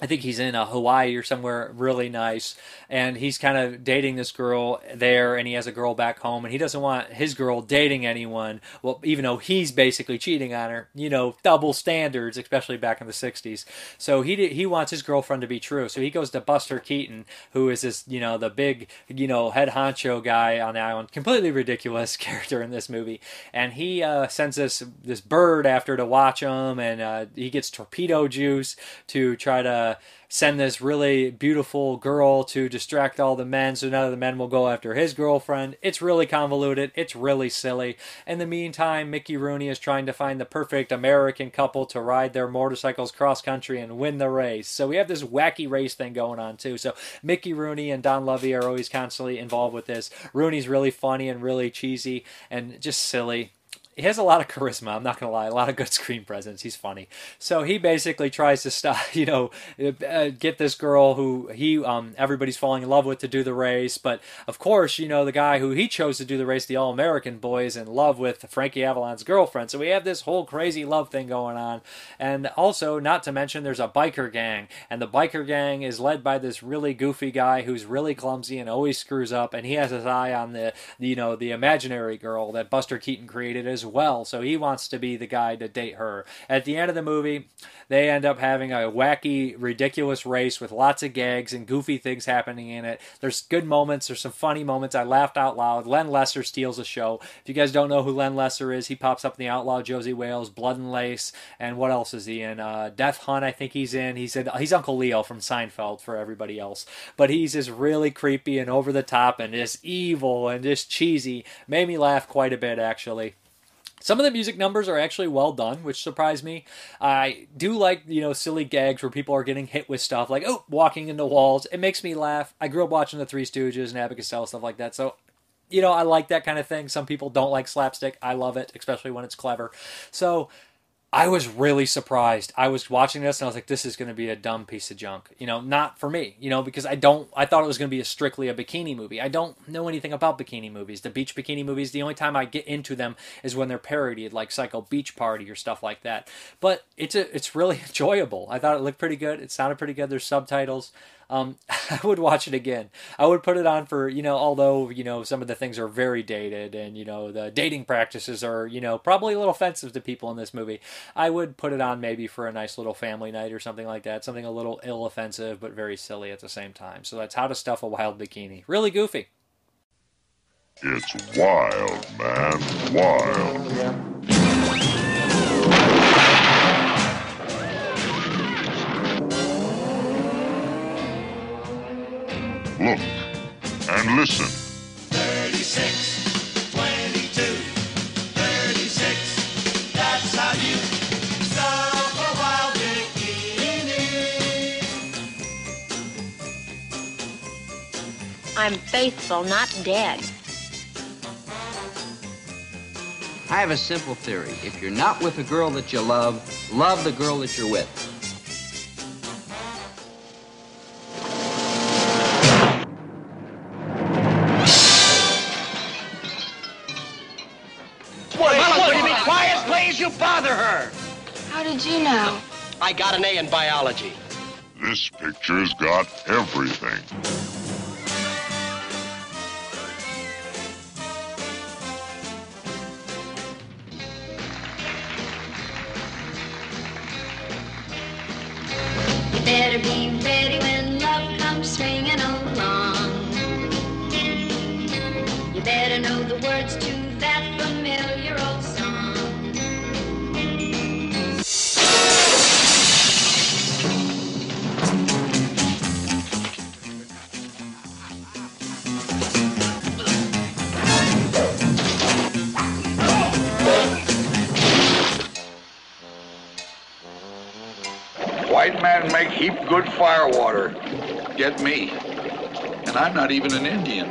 I think he's in uh, Hawaii or somewhere really nice, and he's kind of dating this girl there, and he has a girl back home, and he doesn't want his girl dating anyone. Well, even though he's basically cheating on her, you know, double standards, especially back in the '60s. So he he wants his girlfriend to be true. So he goes to Buster Keaton, who is this, you know, the big, you know, head honcho guy on the island, completely ridiculous character in this movie, and he uh, sends this this bird after to watch him, and uh, he gets torpedo juice to try to send this really beautiful girl to distract all the men so none of the men will go after his girlfriend. It's really convoluted. It's really silly. In the meantime, Mickey Rooney is trying to find the perfect American couple to ride their motorcycles cross country and win the race. So we have this wacky race thing going on too. So Mickey Rooney and Donlevy are always constantly involved with this. Rooney's really funny and really cheesy and just silly he has a lot of charisma. I'm not gonna lie, a lot of good screen presence. He's funny. So he basically tries to stop, you know, uh, get this girl who he um everybody's falling in love with to do the race. But of course, you know, the guy who he chose to do the race, the All American boy, is in love with Frankie Avalon's girlfriend. So we have this whole crazy love thing going on. And also, not to mention, there's a biker gang, and the biker gang is led by this really goofy guy who's really clumsy and always screws up. And he has his eye on the, you know, the imaginary girl that Buster Keaton created as well. So he wants to be the guy to date her. At the end of the movie, they end up having a wacky, ridiculous race with lots of gags and goofy things happening in it. There's good moments, there's some funny moments. I laughed out loud. Len Lesser steals the show. If you guys don't know who Len Lesser is, he pops up in The Outlaw Josey Wales, Blood and Lace, and what else is he in? Uh, Death Hunt, I think he's in. He's in, he's Uncle Leo from Seinfeld for everybody else. But he's just really creepy and over the top and just evil and just cheesy. Made me laugh quite a bit actually. Some of the music numbers are actually well done, which surprised me. I do like, you know, silly gags where people are getting hit with stuff like, oh, walking into walls. It makes me laugh. I grew up watching the Three Stooges and Abbott Costello, stuff like that. So, you know, I like that kind of thing. Some people don't like slapstick. I love it, especially when it's clever. So, I was really surprised. I was watching this and I was like, this is going to be a dumb piece of junk. You know, not for me, you know, because I don't, I thought it was going to be a strictly a bikini movie. I don't know anything about bikini movies. The beach bikini movies, the only time I get into them is when they're parodied, like Psycho Beach Party or stuff like that. But it's a, it's really enjoyable. I thought it looked pretty good. It sounded pretty good. There's subtitles. Um, I would watch it again. I would put it on for, you know, although, you know, some of the things are very dated and, you know, the dating practices are, you know, probably a little offensive to people in this movie. I would put it on maybe for a nice little family night or something like that. Something a little ill offensive, but very silly at the same time. So that's How to Stuff a Wild Bikini. Really goofy. It's wild, man. Wild. Look and listen. 36, 22, 36. That's how you stuff a wild bikini. I'm faithful, not dead. I have a simple theory. If you're not with a girl that you love, love the girl that you're with. Did you know? I got an A in biology. This picture's got everything. Firewater. Get me. And I'm not even an Indian.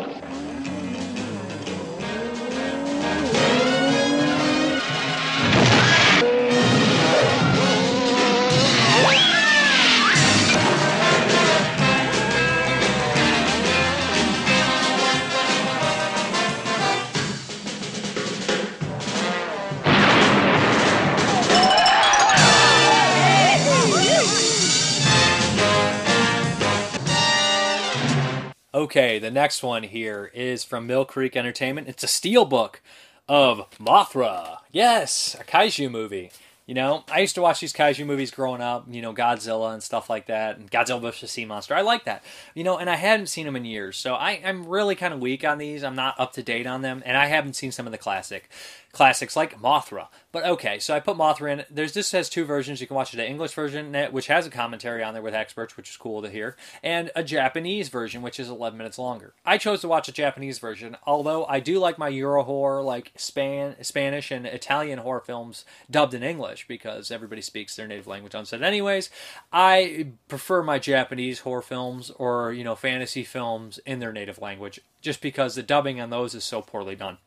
Okay, the next one here is from Mill Creek Entertainment. It's a steelbook of Mothra. Yes, a kaiju movie. You know, I used to watch these kaiju movies growing up, you know, Godzilla and stuff like that, and Godzilla vs. Sea Monster. I like that. You know, and I hadn't seen them in years, so I, I'm really kind of weak on these. I'm not up to date on them, and I haven't seen some of the classic classics like Mothra. But okay, so I put Mothra in. There's this has two versions. You can watch the English version, which has a commentary on there with experts, which is cool to hear, and a Japanese version, which is 11 minutes longer. I chose to watch a Japanese version, although I do like my Euro horror, like Span, Spanish and Italian horror films dubbed in English because everybody speaks their native language on set. Anyways, I prefer my Japanese horror films or you know fantasy films in their native language, just because the dubbing on those is so poorly done.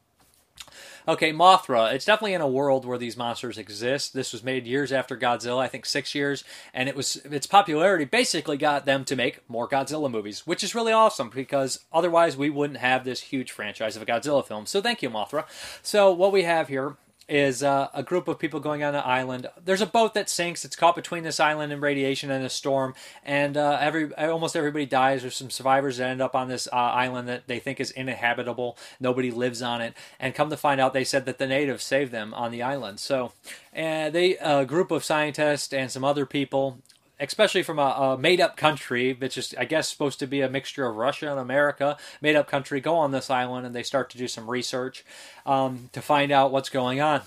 Okay, Mothra. It's definitely in a world where these monsters exist. This was made years after Godzilla, I think six years, and it was its popularity basically got them to make more Godzilla movies, which is really awesome because otherwise we wouldn't have this huge franchise of a Godzilla film. So thank you, Mothra. So what we have here is uh, a group of people going on an island. There's a boat that sinks. It's caught between this island and radiation and a storm, and uh, every almost everybody dies. There's some survivors that end up on this uh, island that they think is uninhabitable. Nobody lives on it, and come to find out, they said that the natives saved them on the island. So, and they a group of scientists and some other people especially from a, a made up country, which is, I guess, supposed to be a mixture of Russia and America, made up country, go on this island and they start to do some research um, to find out what's going on.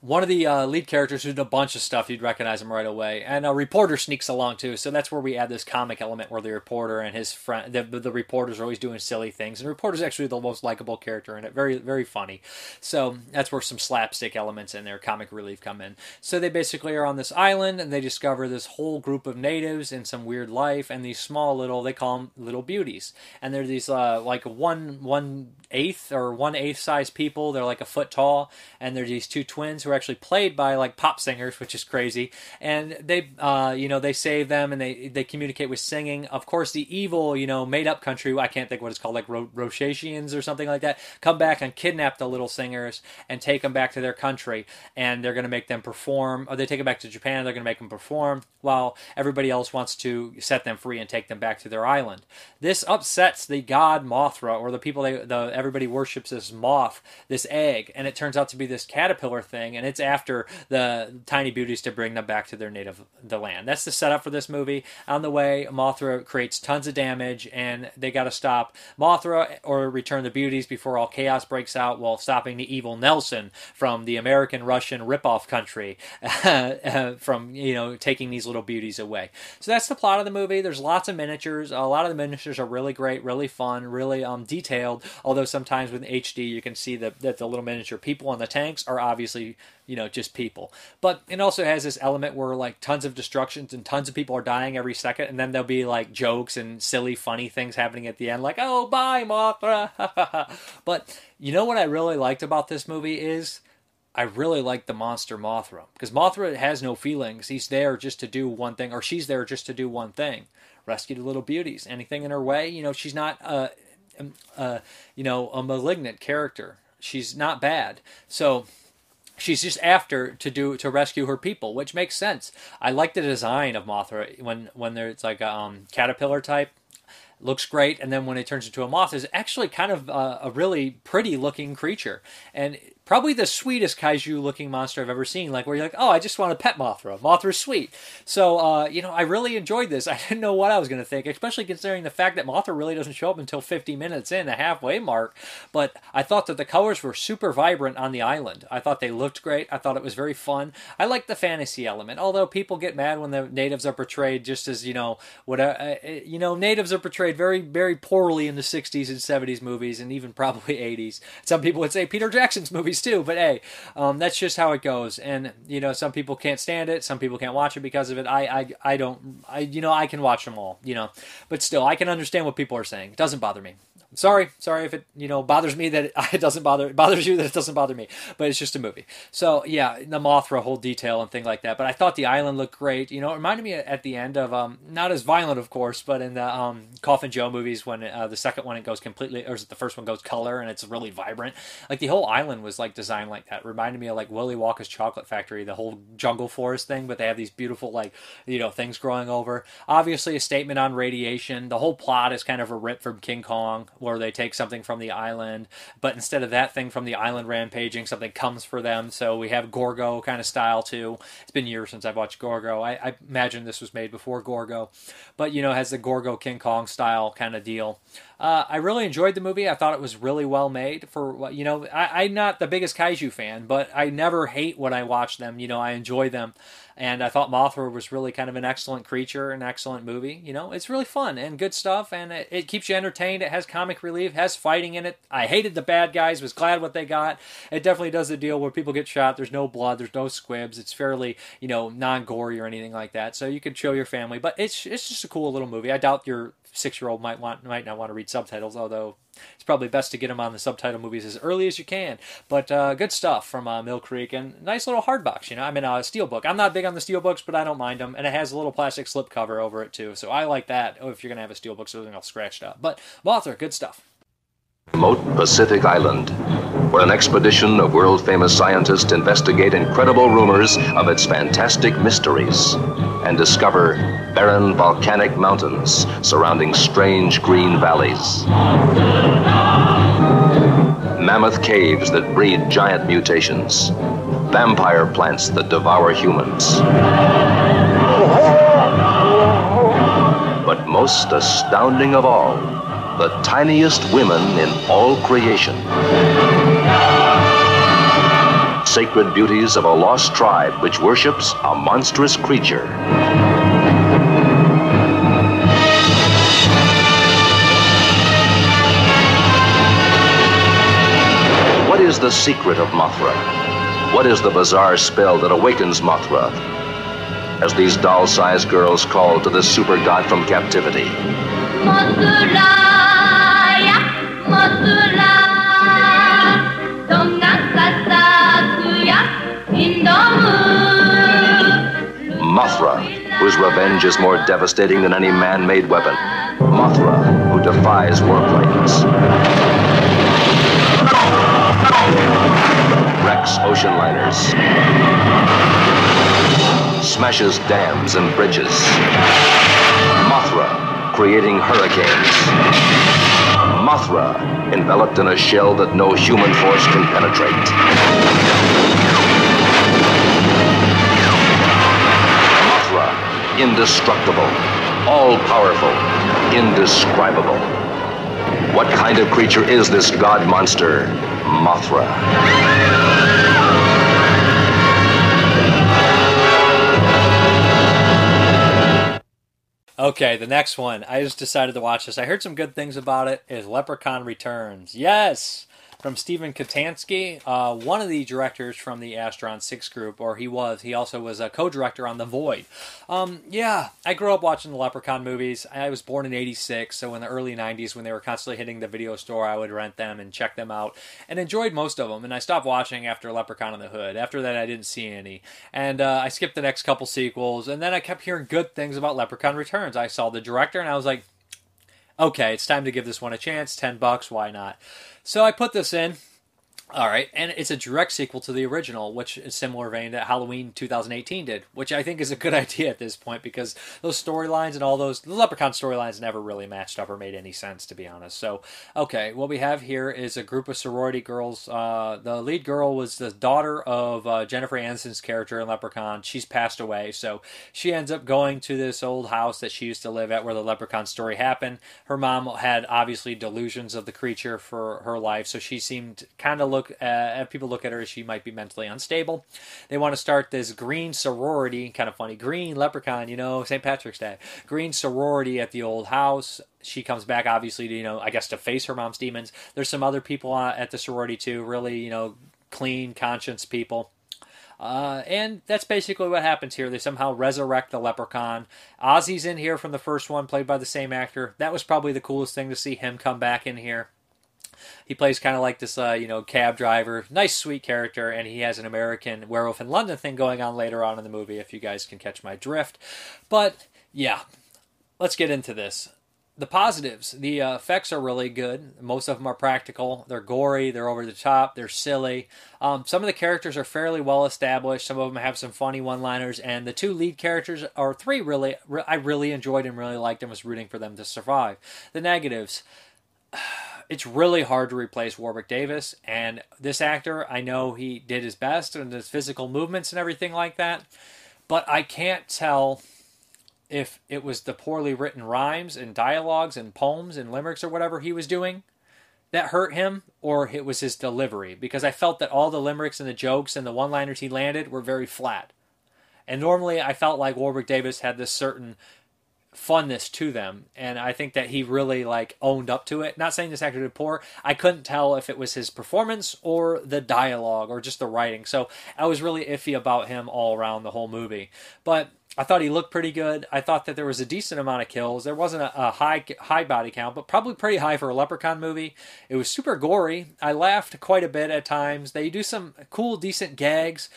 One of the uh, lead characters who did a bunch of stuff, you'd recognize him right away. And a reporter sneaks along too, so that's where we add this comic element where the reporter and his friend, the, the reporters are always doing silly things. And the reporter's actually the most likable character in it, very, very funny. So that's where some slapstick elements in there, comic relief come in. So they basically are on this island and they discover this whole group of natives and some weird life and these small little, they call them little beauties. And they're these uh, like one, one eighth or one eighth size people. They're like a foot tall, and they're these two twins are actually played by like pop singers, which is crazy. And they, uh, you know, they save them and they they communicate with singing. Of course, the evil, you know, made up country. I can't think what it's called, like Ro- or something like that. Come back and kidnap the little singers and take them back to their country, and they're going to make them perform. Or they take them back to Japan. They're going to make them perform while everybody else wants to set them free and take them back to their island. This upsets the god Mothra or the people they the everybody worships this moth, this egg, and it turns out to be this caterpillar thing, and it's after the tiny beauties to bring them back to their native the land. That's the setup for this movie. On the way, Mothra creates tons of damage, and they got to stop Mothra or return the beauties before all chaos breaks out, while stopping the evil Nelson from the American Russian ripoff country from you know taking these little beauties away. So that's the plot of the movie. There's lots of miniatures. A lot of the miniatures are really great, really fun, really um, detailed. Although sometimes with HD you can see that, that the little miniature people on the tanks are obviously you know just people. But it also has this element where like tons of destructions and tons of people are dying every second, and then there'll be like jokes and silly, funny things happening at the end, like "Oh, bye, Mothra." but you know what I really liked about this movie is. I really like the monster Mothra because Mothra has no feelings. He's there just to do one thing, or she's there just to do one thing: rescue the little beauties. Anything in her way, you know, she's not uh, uh, you know, a malignant character. She's not bad. So she's just after to do to rescue her people, which makes sense. I like the design of Mothra when when there's like a um, caterpillar type. Looks great, and then when it turns into a moth, is actually kind of a, a really pretty looking creature, and probably the sweetest kaiju looking monster I've ever seen. Like where you're like, oh, I just want to pet Mothra. Mothra's sweet. So uh, you know, I really enjoyed this. I didn't know what I was going to think, especially considering the fact that Mothra really doesn't show up until 50 minutes in, the halfway mark. But I thought that the colors were super vibrant on the island. I thought they looked great. I thought it was very fun. I like the fantasy element, although people get mad when the natives are portrayed just as you know what uh, you know natives are portrayed very very poorly in the 60s and 70s movies and even probably 80s. Some people would say Peter Jackson's movies too, but hey, um, that's just how it goes. And you know, some people can't stand it, some people can't watch it because of it. I I, I don't I you know I can watch them all, you know, but still I can understand what people are saying. It doesn't bother me. Sorry, sorry if it you know bothers me that it, it doesn't bother it bothers you that it doesn't bother me, but it's just a movie. So yeah, the Mothra whole detail and thing like that. But I thought the island looked great. You know, it reminded me at the end of um not as violent of course, but in the um Coffin Joe movies when uh, the second one it goes completely or is it the first one goes color and it's really vibrant. Like the whole island was like designed like that. It Reminded me of like Willy Wonka's Chocolate Factory, the whole jungle forest thing, but they have these beautiful like you know things growing over. Obviously a statement on radiation. The whole plot is kind of a rip from King Kong where they take something from the island, but instead of that thing from the island rampaging, something comes for them. So we have Gorgo kind of style too. It's been years since I've watched Gorgo. I, I imagine this was made before Gorgo, but you know has the Gorgo King Kong style kind of deal. Uh, I really enjoyed the movie. I thought it was really well made. For what you know, I, I'm not the biggest kaiju fan, but I never hate when I watch them. You know, I enjoy them, and I thought Mothra was really kind of an excellent creature, an excellent movie. You know, it's really fun and good stuff, and it, it keeps you entertained. It has comic relief, has fighting in it. I hated the bad guys, was glad what they got. It definitely does the deal where people get shot. There's no blood, there's no squibs. It's fairly you know non gory or anything like that, so you can show your family. But it's it's just a cool little movie. I doubt your six year old might want might not want to read subtitles, although it's probably best to get them on the subtitle movies as early as you can. But uh, good stuff from uh, Mill Creek and nice little hardbox. You know, I mean, uh, steel book. I'm not big on the steel books, but I don't mind them, and it has a little plastic slip cover over it too. So I like that. Oh, if you're gonna have a steel book, so it doesn't all scratched up. But Mothra, good stuff. Remote Pacific Island, where an expedition of world famous scientists investigate incredible rumors of its fantastic mysteries and discover barren volcanic mountains surrounding strange green valleys. Mammoth caves that breed giant mutations, vampire plants that devour humans. But most astounding of all, the tiniest women in all creation. Sacred beauties of a lost tribe which worships a monstrous creature. What is the secret of Mothra? What is the bizarre spell that awakens Mothra? As these doll sized girls call to the super god from captivity. Mothra, Mothra, whose revenge is more devastating than any man made weapon. Mothra, who defies warplanes. Wrecks ocean liners. Smashes dams and bridges. Mothra, creating hurricanes. Mothra, enveloped in a shell that no human force can penetrate. Mothra, indestructible, all powerful, indescribable. What kind of creature is this god monster, Mothra? Okay, the next one. I just decided to watch this. I heard some good things about it. Is Leprechaun Returns? Yes, from Steven Kostanski, uh, one of the directors from the Astron Six group, or he was. He also was a co-director on The Void. Um, yeah, I grew up watching the Leprechaun movies. I was born in '86, so in the early '90s, when they were constantly hitting the video store, I would rent them and check them out, and enjoyed most of them. And I stopped watching after Leprechaun in the Hood. After that, I didn't see any, and uh, I skipped the next couple sequels. And then I kept hearing good things about Leprechaun Returns. I saw the director, and I was like, okay, it's time to give this one a chance. Ten bucks, why not? So I put this in. All right, and it's a direct sequel to the original, which is similar vein that Halloween 2018 did, which I think is a good idea at this point because those storylines and all those the Leprechaun storylines never really matched up or made any sense, to be honest. So, okay, what we have here is a group of sorority girls. Uh, the lead girl was the daughter of uh, Jennifer Aniston's character in Leprechaun. She's passed away, so she ends up going to this old house that she used to live at where the Leprechaun story happened. Her mom had obviously delusions of the creature for her life, so she seemed kind of look uh, people look at her as she might be mentally unstable. They want to start this green sorority, kind of funny, green leprechaun, you know, St. Patrick's Day, green sorority at the old house. She comes back, obviously, to, you know, I guess to face her mom's demons. There's some other people uh, at the sorority too, really, you know, clean conscience people. Uh, and that's basically what happens here. They somehow resurrect the leprechaun. Ozzie's in here from the first one, played by the same actor. That was probably the coolest thing to see him come back in here. He plays kind of like this, uh, you know, cab driver, nice, sweet character, and he has an American Werewolf in London thing going on later on in the movie. If you guys can catch my drift, but yeah, let's get into this. The positives, the uh, effects are really good. Most of them are practical. They're gory. They're over the top. They're silly. Um, some of the characters are fairly well established. Some of them have some funny one-liners, and the two lead characters, or three really, I really enjoyed and really liked and was rooting for them to survive. The negatives it's really hard to replace Warwick Davis. And this actor, I know he did his best and his physical movements and everything like that, but I can't tell if it was the poorly written rhymes and dialogues and poems and limericks or whatever he was doing that hurt him or it was his delivery because I felt that all the limericks and the jokes and the one liners he landed were very flat. And normally I felt like Warwick Davis had this certain funness to them and i think that he really like owned up to it not saying this actor did poor i couldn't tell if it was his performance or the dialogue or just the writing so i was really iffy about him all around the whole movie but I thought he looked pretty good. I thought that there was a decent amount of kills. There wasn't a, a, high high body count, but probably pretty high for a Leprechaun movie. It was super gory. I laughed quite a bit at times. They do some cool, decent gags,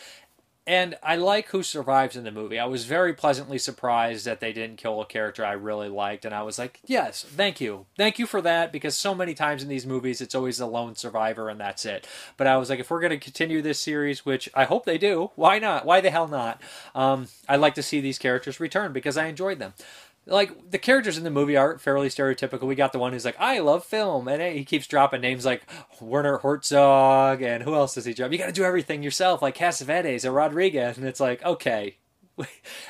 and I like who survives in the movie. I was very pleasantly surprised that they didn't kill a character I really liked, and I was like, yes, thank you. Thank you for that, because so many times in these movies, it's always the lone survivor, and that's it. But I was like, if we're going to continue this series, which I hope they do, why not? Why the hell not? Um, I'd like to see these characters return, because I enjoyed them like the characters in the movie are fairly stereotypical. We got the one who's like, "I love film," and he keeps dropping names like Werner Herzog, and who else does he drop? You got to do everything yourself, like Cassavetes or Rodriguez, and it's like, okay,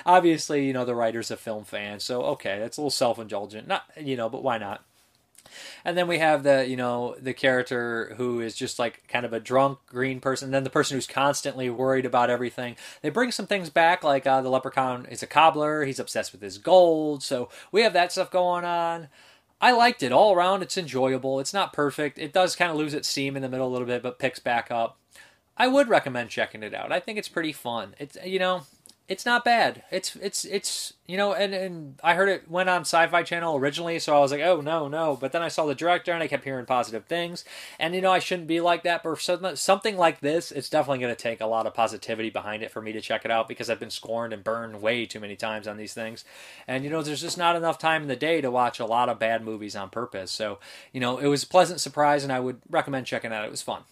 obviously, you know, the writer's a film fan, so okay, that's a little self indulgent, not you know, but why not? And then we have the, you know, the character who is just like kind of a drunk green person. And then the person who's constantly worried about everything. They bring some things back, like uh, the leprechaun is a cobbler. He's obsessed with his gold. So we have that stuff going on. I liked it all around. It's enjoyable. It's not perfect. It does kind of lose its steam in the middle a little bit, but picks back up. I would recommend checking it out. I think it's pretty fun. It's you know, it's not bad. It's it's it's you know, and and I heard it went on Sci-Fi Channel originally, so I was like, oh no no. But then I saw the director and I kept hearing positive things, and you know I shouldn't be like that. But something like this, it's definitely going to take a lot of positivity behind it for me to check it out because I've been scorned and burned way too many times on these things, and you know there's just not enough time in the day to watch a lot of bad movies on purpose. So you know it was a pleasant surprise, and I would recommend checking it out. It was fun.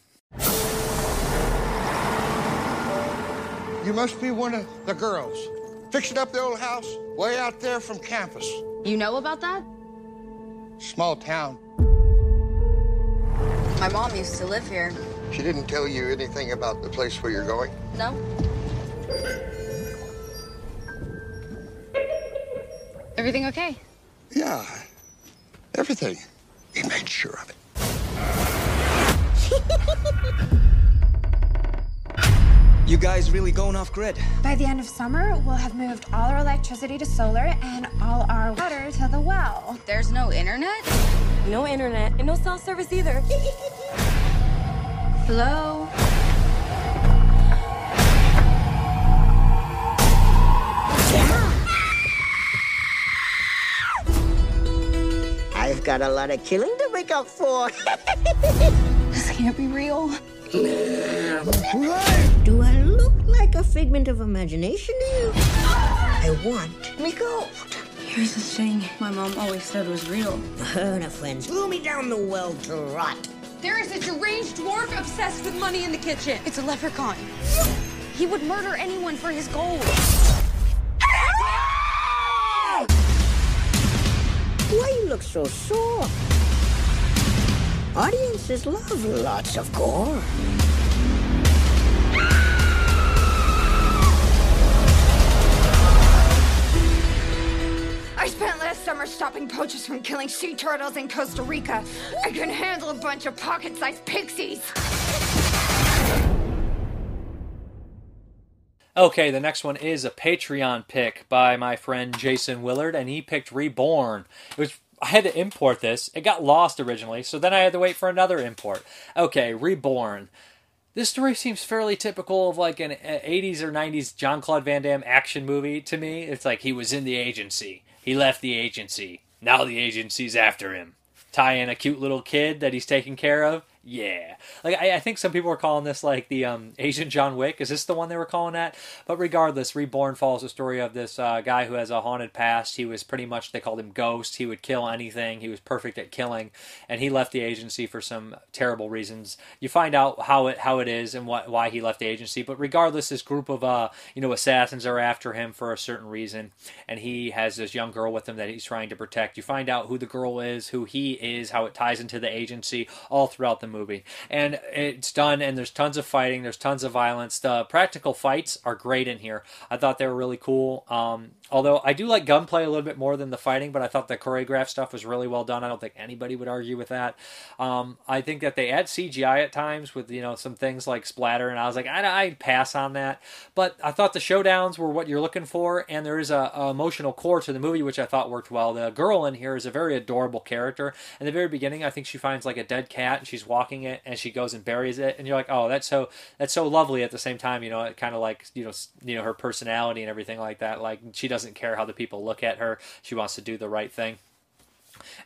You must be one of the girls. Fixing up the old house way out there from campus. You know about that? Small town. My mom used to live here. She didn't tell you anything about the place where you're going? No. Everything okay? Yeah. Everything. He made sure of it. You guys really going off grid? By the end of summer, we'll have moved all our electricity to solar and all our water to the well. There's no internet? No internet and no cell service either. Hello? I've got a lot of killing to make up for. this can't be real. Do I look like a figment of imagination to you? I want me gold. Here's the thing my mom always said was real. Her and her friends threw me down the well to rot. There is a deranged dwarf obsessed with money in the kitchen. It's a leprechaun. He would murder anyone for his gold. Why you look so sore? Audiences love lots of gore. I spent last summer stopping poachers from killing sea turtles in Costa Rica. I can handle a bunch of pocket-sized pixies. Okay, the next one is a Patreon pick by my friend Jason Willard, and he picked Reborn. It was I had to import this. It got lost originally, so then I had to wait for another import. Okay, Reborn. This story seems fairly typical of like an 80s or 90s Jean-Claude Van Damme action movie to me. It's like he was in the agency. He left the agency. Now the agency's after him. Tie in a cute little kid that he's taking care of. Yeah, like I, I think some people were calling this like the um, Asian John Wick. Is this the one they were calling that? But regardless, Reborn follows the story of this uh, guy who has a haunted past. He was pretty much they called him Ghost. He would kill anything. He was perfect at killing, and he left the agency for some terrible reasons. You find out how it how it is and what why he left the agency. But regardless, this group of uh you know assassins are after him for a certain reason, and he has this young girl with him that he's trying to protect. You find out who the girl is, who he is, how it ties into the agency all throughout the movie. And it's done and there's tons of fighting there's tons of violence. The practical fights are great in here. I thought they were really cool. Um, although i do like gunplay a little bit more than the fighting but i thought the choreographed stuff was really well done. I don't think anybody would argue with that. Um, i think that they add cgi at times with you know some things like splatter and i was like I, i'd pass on that. But i thought the showdowns were what you're looking for and there is a, a emotional core to the movie which i thought worked well. The girl in here is a very adorable character. In the very beginning i think she finds like a dead cat and she's walking it and she goes and buries it and you're like oh that's so that's so lovely at the same time you know it kind of like you know you know her personality and everything like that. Like she doesn't care how the people look at her she wants to do the right thing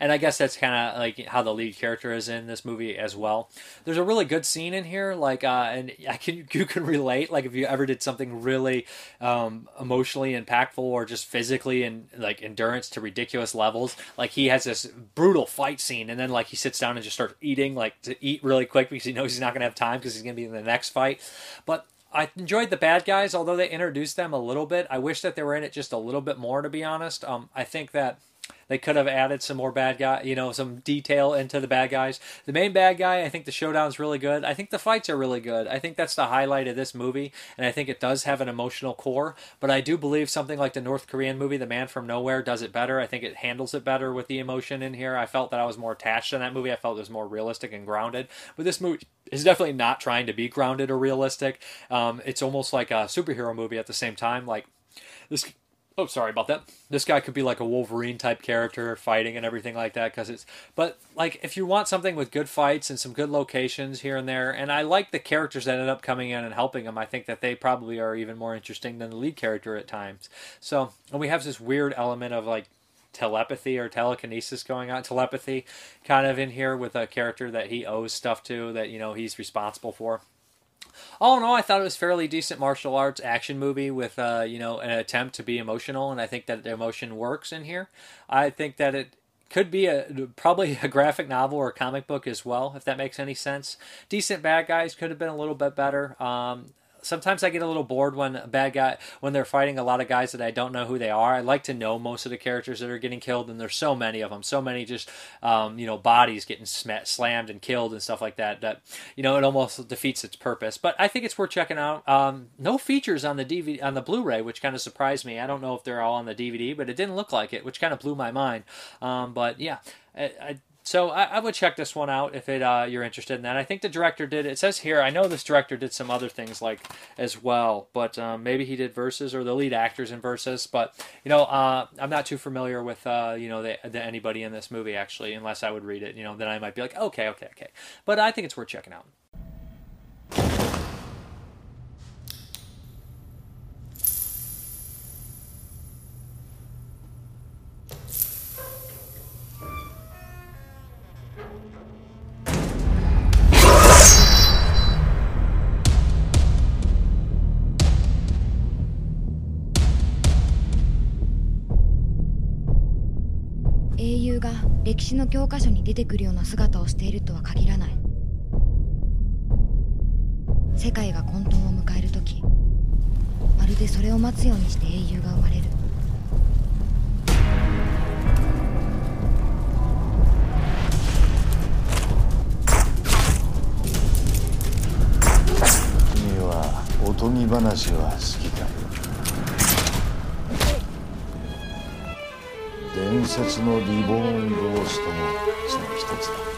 and I guess that's kind of like how the lead character is in this movie as well. There's a really good scene in here, like, uh, and I can you can relate, like if you ever did something really um, emotionally impactful or just physically and like endurance to ridiculous levels. Like he has this brutal fight scene, and then like he sits down and just starts eating, like to eat really quick because he knows he's not gonna have time because he's gonna be in the next fight. But I enjoyed the bad guys, although they introduced them a little bit. I wish that they were in it just a little bit more, to be honest. Um, I think that they could have added some more bad guy, you know, some detail into the bad guys. The main bad guy, I think the showdown's really good. I think the fights are really good. I think that's the highlight of this movie, and I think it does have an emotional core. But I do believe something like the North Korean movie, The Man from Nowhere, does it better. I think it handles it better with the emotion in here. I felt that I was more attached to that movie. I felt it was more realistic and grounded. But this movie is definitely not trying to be grounded or realistic. Um, it's almost like a superhero movie at the same time. Like this oh sorry about that. This guy could be like a wolverine type character fighting and everything like that because it's but like if you want something with good fights and some good locations here and there and i like the characters that end up coming in and helping him i think that they probably are even more interesting than the lead character at times. So and we have this weird element of like telepathy or telekinesis going on telepathy kind of in here with a character that he owes stuff to that you know he's responsible for all in all, I thought it was fairly decent martial arts action movie with uh, you know an attempt to be emotional, and I think that the emotion works in here. I think that it could be a probably a graphic novel or a comic book as well, if that makes any sense. Decent bad guys could have been a little bit better. Um, sometimes I get a little bored when a bad guy when they're fighting a lot of guys that I don't know who they are. I like to know most of the characters that are getting killed, and there's so many of them, so many just um, you know bodies getting sm- slammed and killed and stuff like that. That you know it almost defeats its purpose. But I think it's worth checking out. Um, no features on the DVD on the Blu-ray, which kind of surprised me. I don't know if they're all on the DVD, but it didn't look like it, which kind of blew my mind. Um, but yeah. I, I so I, I, would check this one out if it uh, you're interested in that. I think the director did. It says here. I know this director did some other things like as well, but um, maybe he did verses or the lead actors in verses. But you know, uh, I'm not too familiar with uh, you know the, the, anybody in this movie actually, unless I would read it. You know, then I might be like, okay, okay, okay. But I think it's worth checking out. 歴史の教科書に出てくるような姿をしているとは限らない。世界が混沌を迎える時まるでそれを待つようにして英雄が生まれる。君はおとぎ話は好きだい伝説のリボーンゴーストもその一つだ。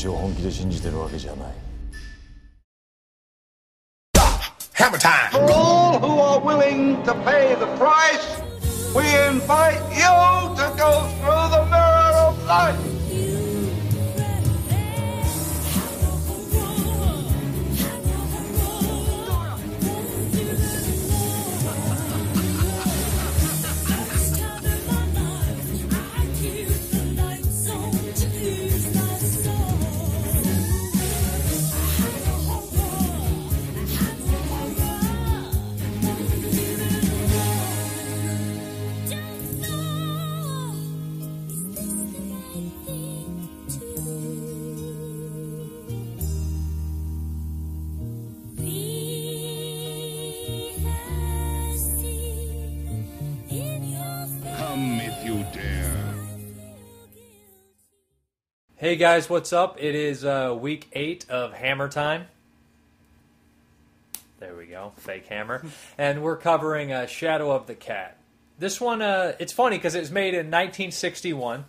話を本気で信じてるわけじゃない。Hey guys, what's up? It is uh, week eight of Hammer Time. There we go, fake hammer, and we're covering uh, Shadow of the Cat. This one, uh, it's funny because it was made in 1961,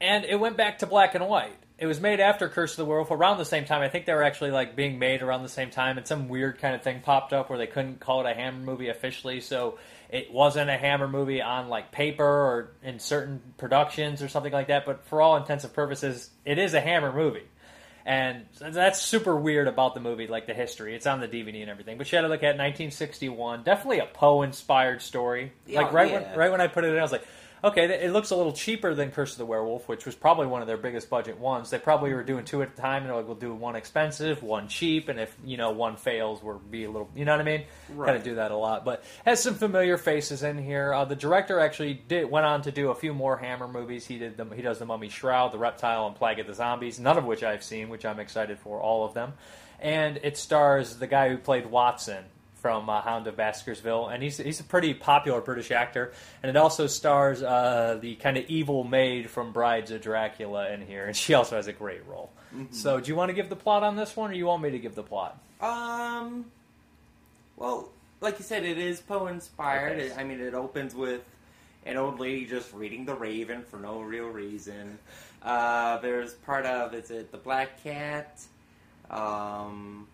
and it went back to black and white. It was made after Curse of the Werewolf around the same time. I think they were actually like being made around the same time, and some weird kind of thing popped up where they couldn't call it a Hammer movie officially, so it wasn't a Hammer movie on like paper or in certain productions or something like that. But for all intents and purposes, it is a Hammer movie. And that's super weird about the movie, like the history. It's on the DVD and everything. But Shadow of the Cat, 1961, definitely a Poe-inspired story. Yeah, like right oh, yeah. when right when I put it in, I was like, okay, it looks a little cheaper than Curse of the Werewolf, which was probably one of their biggest budget ones. They probably were doing two at a time, and they're like, we'll do one expensive, one cheap, and if you know one fails, we'll be a little, you know what I mean? Right. Kind of do that a lot, but has some familiar faces in here. Uh, the director actually did went on to do a few more Hammer movies. He did the, he does the Mummy Shroud, the Reptile, and Plague of the Zombies, none of which I've seen, which I'm excited for, all of them. And it stars the guy who played Watson from uh, Hound of Baskerville, and he's he's a pretty popular British actor. And it also stars uh, the kind of evil maid from Brides of Dracula in here, and she also has a great role. Mhm. So, do you want to give the plot on this one, or you want me to give the plot? Um, well, like you said, it is Poe inspired. Okay. It, I mean, it opens with an old lady just reading The Raven for no real reason. Uh, there's part of is it the Black Cat, um,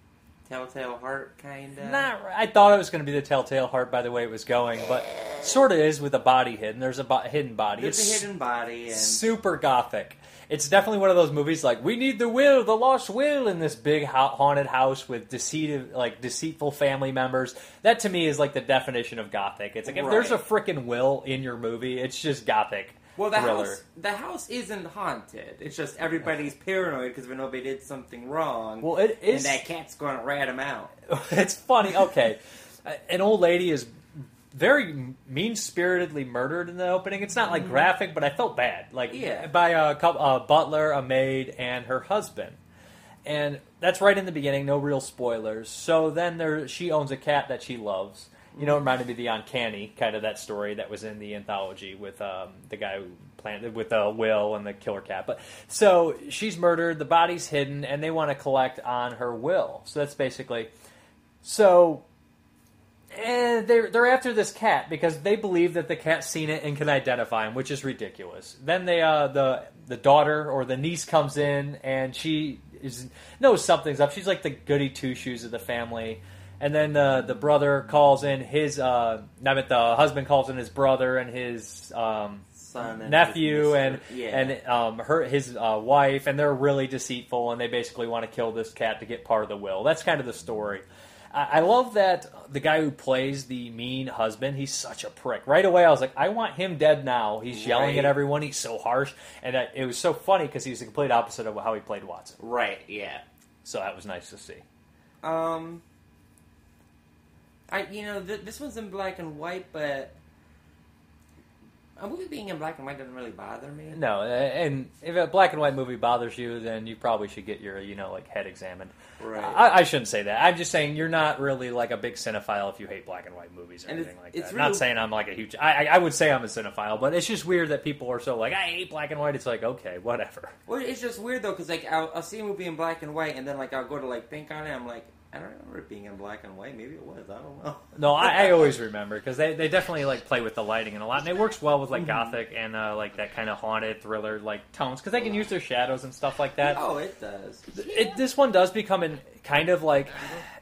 Telltale Heart, kind of. Not, I thought it was going to be the Telltale Heart by the way it was going, but sort of is with a body hidden. There's a bo- hidden body. There's it's a hidden body, and super gothic. It's definitely one of those movies like we need the will, the lost will in this big ha- haunted house with deceitive, like deceitful family members. That to me is like the definition of gothic. It's like if there's a freaking will in your movie, it's just gothic. Well, the thriller. house, the house isn't haunted. It's just everybody's paranoid because they did something wrong. Well, it is- and that cat's going to rat them out. it's funny. Okay, an old lady is very mean spiritedly murdered in the opening. It's not like Mhm. graphic, but I felt bad. Like Yeah. by a, couple, a butler, a maid, and her husband. And that's right in the beginning. No real spoilers. So then there, she owns a cat that she loves. You know, it reminded me of the Uncanny kind of that story that was in the anthology with um, the guy who planted with uh, Will and the killer cat. But so she's murdered. The body's hidden, and they want to collect on her will. So that's basically so. And they're they're after this cat because they believe that the cat's seen it and can identify him, which is ridiculous. Then they uh the the daughter or the niece comes in and she is knows something's up. She's like the goody two shoes of the family. And then the the brother calls in his uh I mean the husband calls in his brother and his um son and nephew and yeah. and um her his uh, wife, and they're really deceitful, and they basically want to kill this cat to get part of the will. That's kind of the story. I I love that the guy who plays the mean husband, he's such a prick. Right away, I was like, I want him dead now. He's yelling Right. at everyone. He's so harsh, and uh, it was so funny because he's the complete opposite of how he played Watson. Right. Yeah. So that was nice to see. Um, I you know th- this one's in black and white, but a movie being in black and white doesn't really bother me. No, uh, and if a black and white movie bothers you, then you probably should get your, you know, like head examined. Right. I, I shouldn't say that. I'm just saying you're not really like a big cinephile if you hate black and white movies or And anything it's- like it's that. really- Not saying I'm like a huge. I, I I would say I'm a cinephile, but it's just weird that people are so like I hate black and white. It's like okay, whatever. Well, it's just weird though, because like I'll, I'll see a movie in black and white, and then like I'll go to like think on it. I'm like, I don't remember it being in black and white. Maybe it was. I don't know. No, I, I always remember because they, they definitely like play with the lighting and a lot, and it works well with Mm-hmm. like gothic and uh, like that kind of haunted thriller like tones because they can use their shadows and stuff like that. Oh, it does. It, this one does become an, kind of like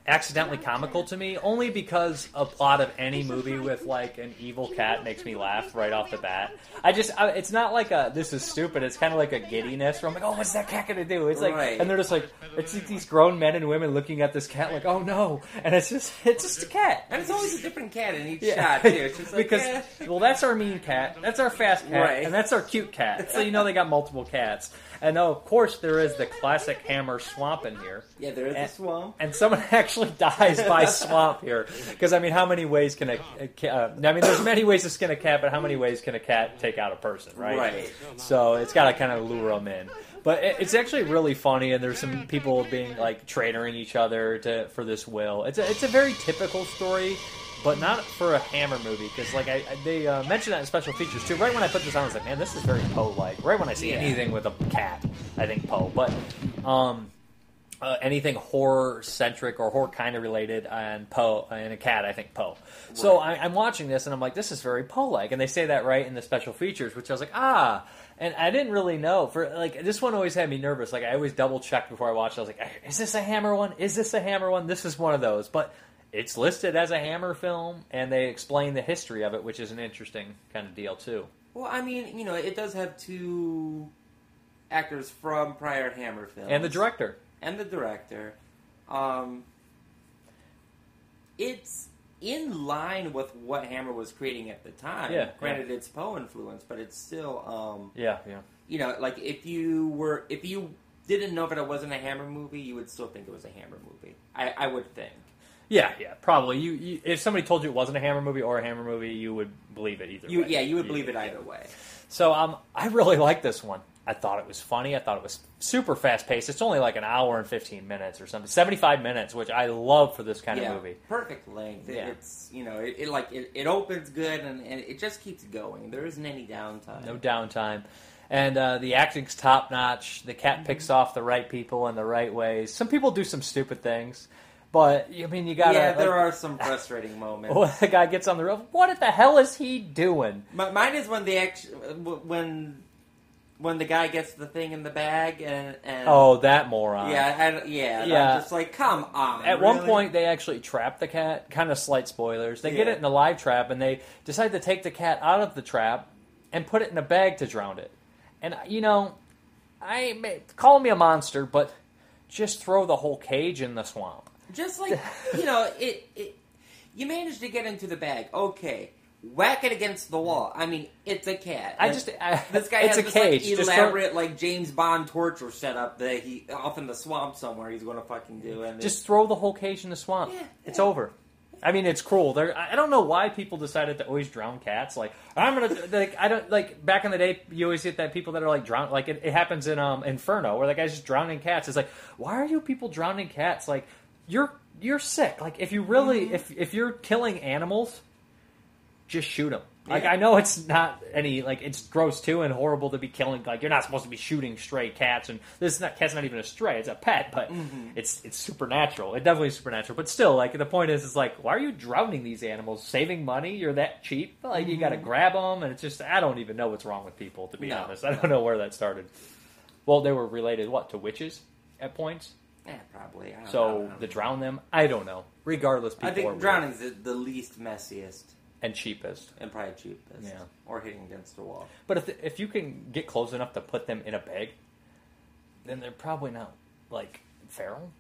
accidentally comical to me, only because a plot of any movie with like an evil cat makes me laugh right off the bat. I just, I, it's not like a this is stupid. It's kind of like a giddiness where I'm like, oh, what's that cat gonna do? It's like, Right. and they're just like, it's like these grown men and women looking at this cat like, oh no, and it's just, it's just a cat. And it's always a different cat in each Yeah. shot too. It's just like because eh. well, that's our mean cat, that's our fast cat, Right. and that's our cute cat. So you know they got multiple cats, and oh, of course there is the classic Hammer swamp in here. yeah, there is a swamp. And someone actually dies by swamp here. Because I mean, how many ways can a, a uh, I mean, there's many ways to skin a cat, but how many ways can a cat take out a person, right? Right. So it's got to kind of lure them in. But it, it's actually really funny, and there's some people being like traitoring each other to for this will. It's a, it's a very typical story. But not for a Hammer movie, because like I, I- they uh, mentioned that in special features too. Right when I put this on, I was like, man, this is very Poe-like. Right when I see Yeah. anything with a cat, I think Poe. But um, uh, anything horror centric or horror kind of related and Poe and a cat, I think Poe. So I, I'm watching this and I'm like, this is very Poe like, and they say that right in the special features, which I was like, ah. And I didn't really know for like this one always had me nervous. Like I always double check before I watch. it. I was like, is this a Hammer one? Is this a Hammer one? This is one of those, but. It's listed as a Hammer film, and they explain the history of it, which is an interesting kind of deal too. Well, I mean, you know, it does have two actors from prior Hammer films, And the director. and the director. Um, it's in line with what Hammer was creating at the time. Yeah, Granted, it's Poe influence, but it's still, um, Yeah, yeah. you know, like if you were, if you didn't know that it wasn't a Hammer movie, you would still think it was a Hammer movie. I, I would think. Yeah, yeah, probably. You, you if somebody told you it wasn't a Hammer movie or a Hammer movie, you would believe it either You, way. yeah, you would believe it either way. So um, I really like this one. I thought it was funny. I thought it was super fast paced. It's only like an hour and fifteen minutes or something, seventy five minutes, which I love for this kind yeah, of movie. Perfect length. Yeah. It's you know, it, it like it, it opens good and, and it just keeps going. There isn't any downtime. No downtime. And uh, the acting's top notch. The cat picks off the right people in the right ways. Some people do some stupid things, but I mean, you got to. yeah, there are some frustrating moments. When the guy gets on the roof, what the hell is he doing? M- Mine is when the when when the guy gets the thing in the bag and, and Oh, that moron! yeah, I, yeah, Yeah. I'm just like, come on. At one point, they actually trap the cat. Kind of slight spoilers. They get it in the live trap, and they decide to take the cat out of the trap and put it in a bag to drown it. And uh, you know, I call me a monster, but just throw the whole cage in the swamp. Just like you know, it, it you managed to get into the bag. Okay. Whack it against the wall. I mean, it's a cat. I just- I- this guy it's has a this cage. like Just throw- elaborate like James Bond torture setup that he off in the swamp somewhere. He's going to fucking do and Just throw the whole cage in the swamp. Yeah, it's over. I mean, it's cruel. There, I I don't know why people decided to always drown cats. Like, I'm gonna, like, I don't like. Back in the day, you always get that people that are like drown. Like, it, it happens in um Inferno, where the guy's just drowning cats. It's like, why are you people drowning cats? Like, you're you're sick. Like, if you really, Mm-hmm. if if you're killing animals, just shoot them. Like, Yeah. I know it's not any like it's gross too and horrible to be killing. Like, you're not supposed to be shooting stray cats. And this is not cat's not even a stray; it's a pet. But Mhm. it's it's supernatural. It definitely is supernatural. But still, like the point is, is like, why are you drowning these animals? Saving money? You're that cheap? Like you got to grab them, and it's just I don't even know what's wrong with people. To be No. honest, I don't know where that started. Well, they were related what to witches at points. Yeah, probably. I don't So know. to drown them, I don't know. Regardless, people I are think weird. drowning's the, the least messiest. and cheapest. and probably cheapest. Yeah. Or hitting against the wall. But if if you can get close enough to put them in a bag, then they're probably not like feral.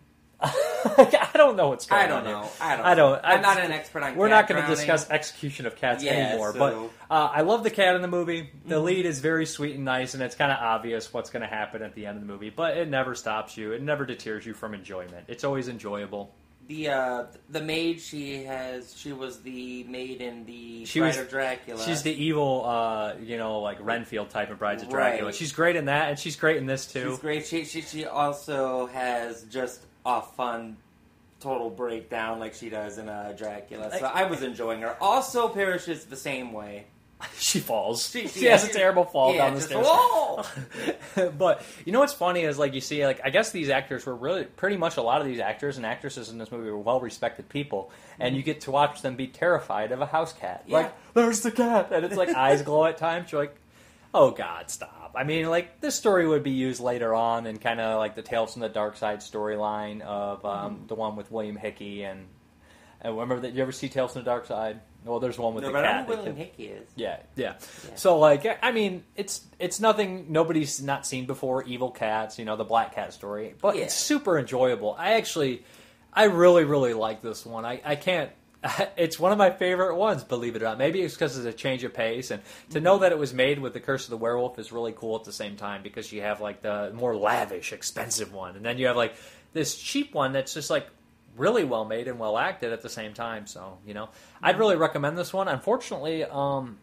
I don't know what's going on. I don't on. here. know. I don't I don't. know. I'm not an expert on We're not going to discuss execution of cats Yeah, anymore. so- But uh, I love the cat in the movie. The Mhm. lead is very sweet and nice, and it's kind of obvious what's going to happen at the end of the movie. But it never stops you. It never deters you from enjoyment. It's always enjoyable. The uh, the maid she has she was the maid in the She Bride was of Dracula. She's the evil, uh, you know, like Renfield type of Brides of Dracula. Right. She's great in that, and she's great in this too. She's great. She, she she also has just a fun total breakdown like she does in uh, Dracula. So I was enjoying her. Also perishes the same way. she falls. She, She has a terrible fall yeah, down the stairs. But you know what's funny is like you see like I guess these actors were really pretty much a lot of these actors and actresses in this movie were well respected people, and you get to watch them be terrified of a house cat. Like there's the cat, and it's like eyes glow at times. You're like, oh god, stop. I mean, like this story would be used later on in kind of like the Tales from the Dark Side storyline of um, Mhm. the one with William Hickey and. And remember that you ever see Tales from the Dark Side? Well, there's one with No, the but I know William Hickey is. Yeah, yeah, Yeah. So like, I mean, it's it's nothing nobody's not seen before. Evil cats, you know, the Black Cat story, but Yeah. it's super enjoyable. I actually, I really really like this one. I I can't. It's one of my favorite ones, believe it or not. Maybe it's because it's a change of pace, and to know that it was made with the Curse of the Werewolf is really cool at the same time because you have like the more lavish, expensive one, and then you have like this cheap one that's just like really well made and well acted at the same time. So you know, I'd really recommend this one. Unfortunately, um,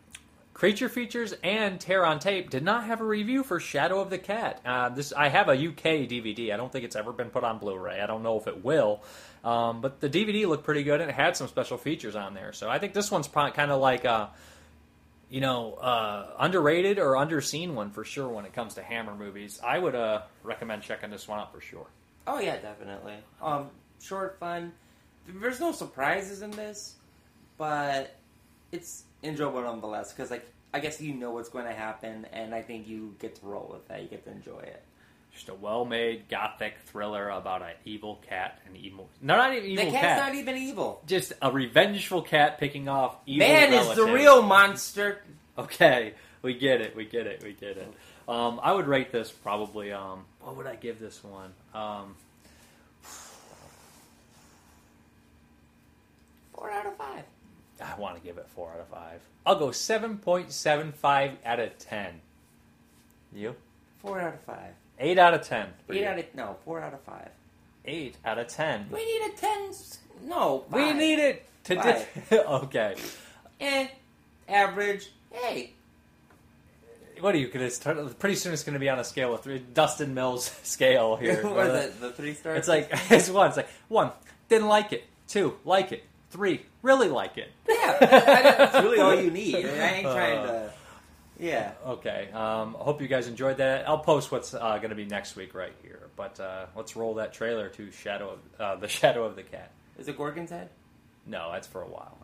Creature Features and Terror on Tape did not have a review for Shadow of the Cat. Uh, this I have a UK DVD. I don't think it's ever been put on Blu-ray. I don't know if it will, um, but the DVD looked pretty good and it had some special features on there. So I think this one's kind of like a you know uh, underrated or underseen one for sure when it comes to Hammer movies. I would uh, recommend checking this one out for sure. Oh yeah, definitely. Um, short, fun. There's no surprises in this, but it's enjoyable nonetheless. Because like I guess you know what's going to happen, and I think you get to roll with that. You get to enjoy it. Just a well-made gothic thriller about an evil cat and evil. No, not even evil the cat's cat. not even evil. just a revengeful cat picking off evil Man is the real monster. Okay, we get it, we get it, we get it. Um, I would rate this probably. Um, what would I give this one? Um, Four out of five. I want to give it four out of five. I'll go seven point seven five out of ten. You? Four out of five. Eight out of ten. Eight you. out of no. Four out of five. Eight out of ten. We need a ten. s- No, We need it to. Di- okay. Eh, average. Hey, What are you gonna start? Pretty soon it's gonna be on a scale of three. Dustin Mills scale here. What is it, the three stars? It's like it's one. It's like one. Didn't like it. Two. Like it. Three. Really like it. yeah, that's really all you need. I ain't trying Uh, to. Yeah. Okay. Um, I hope you guys enjoyed that. I'll post what's uh, going to be next week right here. But uh, let's roll that trailer to Shadow of uh, the Shadow of the Cat. Is it Gorgon's head? No, that's for a while.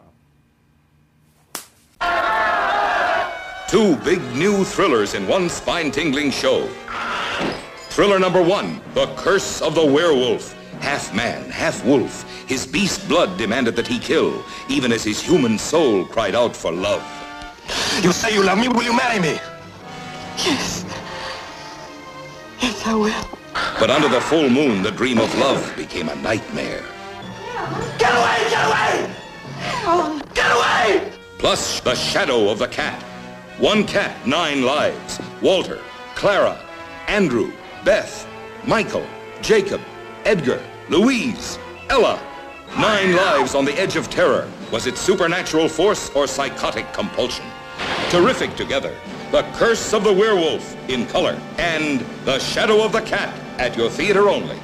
Two big new thrillers in one spine tingling show. Thriller number one The Curse of the Werewolf. Half man, half wolf. His beast blood demanded that he kill, even as his human soul cried out for love. You say you love me, will you marry me? Yes. Yes, I will. But under the full moon, the dream of love became a nightmare. Get away, get away! Oh. Get away! Plus, the shadow of the cat. One cat, nine lives. Walter, Clara, Andrew, Beth, Michael, Jacob, Edgar, Louise, Ella. Nine lives on the edge of terror. Was it supernatural force or psychotic compulsion? Terrific together. The Curse of the Werewolf in color and The Shadow of the Cat at your theater only.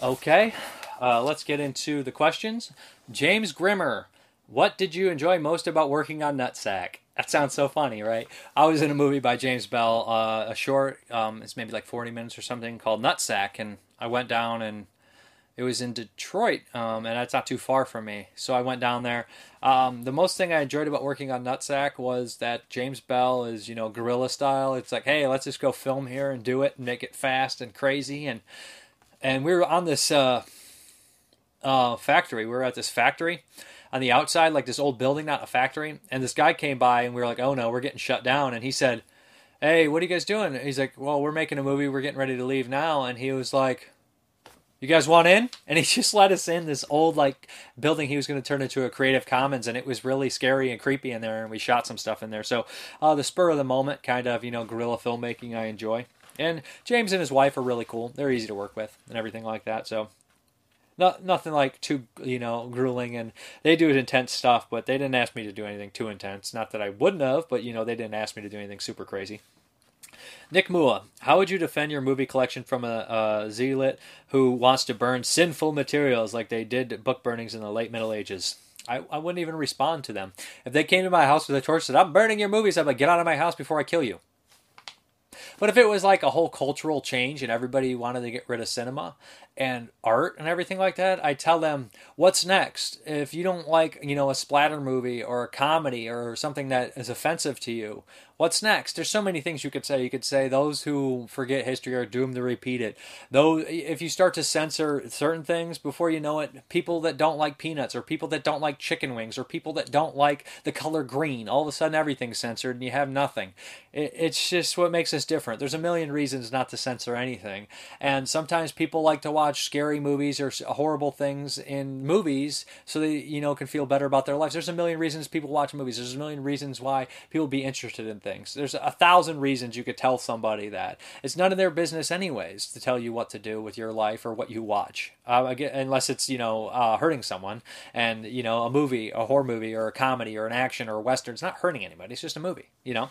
Okay. Uh, let's get into the questions. James Grimmer, what did you enjoy most about working on Nutsack? That sounds so funny, right? I was in a movie by James Bell, uh, a short, um, it's maybe like 40 minutes or something, called Nutsack, and I went down and It was in Detroit, um, and that's not too far from me. So I went down there. Um, the most thing I enjoyed about working on Nutsack was that James Bell is, you know, guerrilla style. It's like, hey, let's just go film here and do it and make it fast and crazy. And and we were on this uh, uh, factory. We were at this factory on the outside, like this old building, not a factory. And this guy came by, and we were like, oh no, we're getting shut down. And he said, hey, what are you guys doing? He's like, well, we're making a movie. We're getting ready to leave now. And he was like, you guys want in? And he just let us in this old like building he was going to turn into a Creative Commons, and it was really scary and creepy in there. And we shot some stuff in there. So uh, the spur of the moment kind of you know guerrilla filmmaking I enjoy. And James and his wife are really cool. They're easy to work with and everything like that. So not nothing like too you know grueling and they do intense stuff but they didn't ask me to do anything too intense not that i wouldn't have but you know they didn't ask me to do anything super crazy Nick Mua, how would you defend your movie collection from a, a zealot who wants to burn sinful materials like they did book burnings in the late Middle Ages? I, I wouldn't even respond to them. If they came to my house with a torch and said, I'm burning your movies, I'd be like, get out of my house before I kill you. But if it was like a whole cultural change and everybody wanted to get rid of cinema and art and everything like that, I tell them, what's next? If you don't like, you know, a splatter movie or a comedy or something that is offensive to you, what's next? There's so many things you could say. You could say those who forget history are doomed to repeat it. Though if you start to censor certain things before you know it, people that don't like peanuts or people that don't like chicken wings or people that don't like the color green, all of a sudden everything's censored and you have nothing. It, it's just what makes us different. There's a million reasons not to censor anything. And sometimes people like to watch scary movies or horrible things in movies so they, you know, can feel better about their lives. There's a million reasons people watch movies. There's a million reasons why people be interested in things. There's a thousand reasons you could tell somebody that. It's none of their business anyways to tell you what to do with your life or what you watch. Uh, again, unless it's, you know, uh, hurting someone and, you know, a movie, a horror movie or a comedy or an action or a western, it's not hurting anybody. It's just a movie, you know?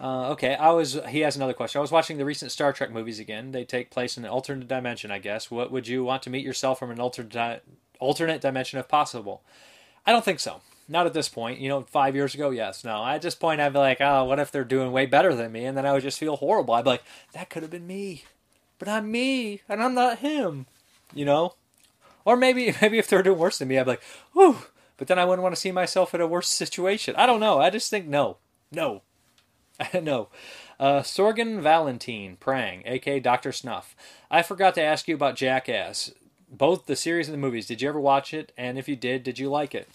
Uh, okay, I was. He has another question. I was watching the recent Star Trek movies again. They take place in an alternate dimension, I guess. What would you want to meet yourself from an alternate alternate dimension if possible? I don't think so. Not at this point. You know, five years ago, yes. No, at this point, I'd be like, oh, what if they're doing way better than me? And then I would just feel horrible. I'd be like, that could have been me, but I'm me, and I'm not him. You know, or maybe maybe if they're doing worse than me, I'd be like, whew. But then I wouldn't want to see myself in a worse situation. I don't know. I just think no, no. no. Uh, Sorgan Valentine, Prang, aka Dr. Snuff. I forgot to ask you about Jackass. Both the series and the movies. Did you ever watch it? And if you did, did you like it?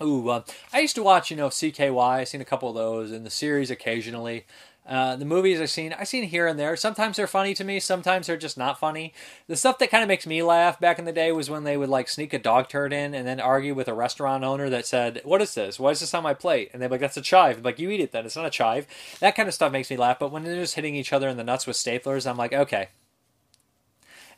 Ooh, uh, I used to watch, you know, CKY. I've seen a couple of those, and the series occasionally. Uh, the movies I've seen, I've seen here and there. Sometimes they're funny to me. Sometimes they're just not funny. The stuff that kind of makes me laugh back in the day was when they would like sneak a dog turd in and then argue with a restaurant owner that said, "What is this? Why is this on my plate?" And they're like, "That's a chive." I'm like, you eat it then. It's not a chive. That kind of stuff makes me laugh. But when they're just hitting each other in the nuts with staplers, I'm like, okay.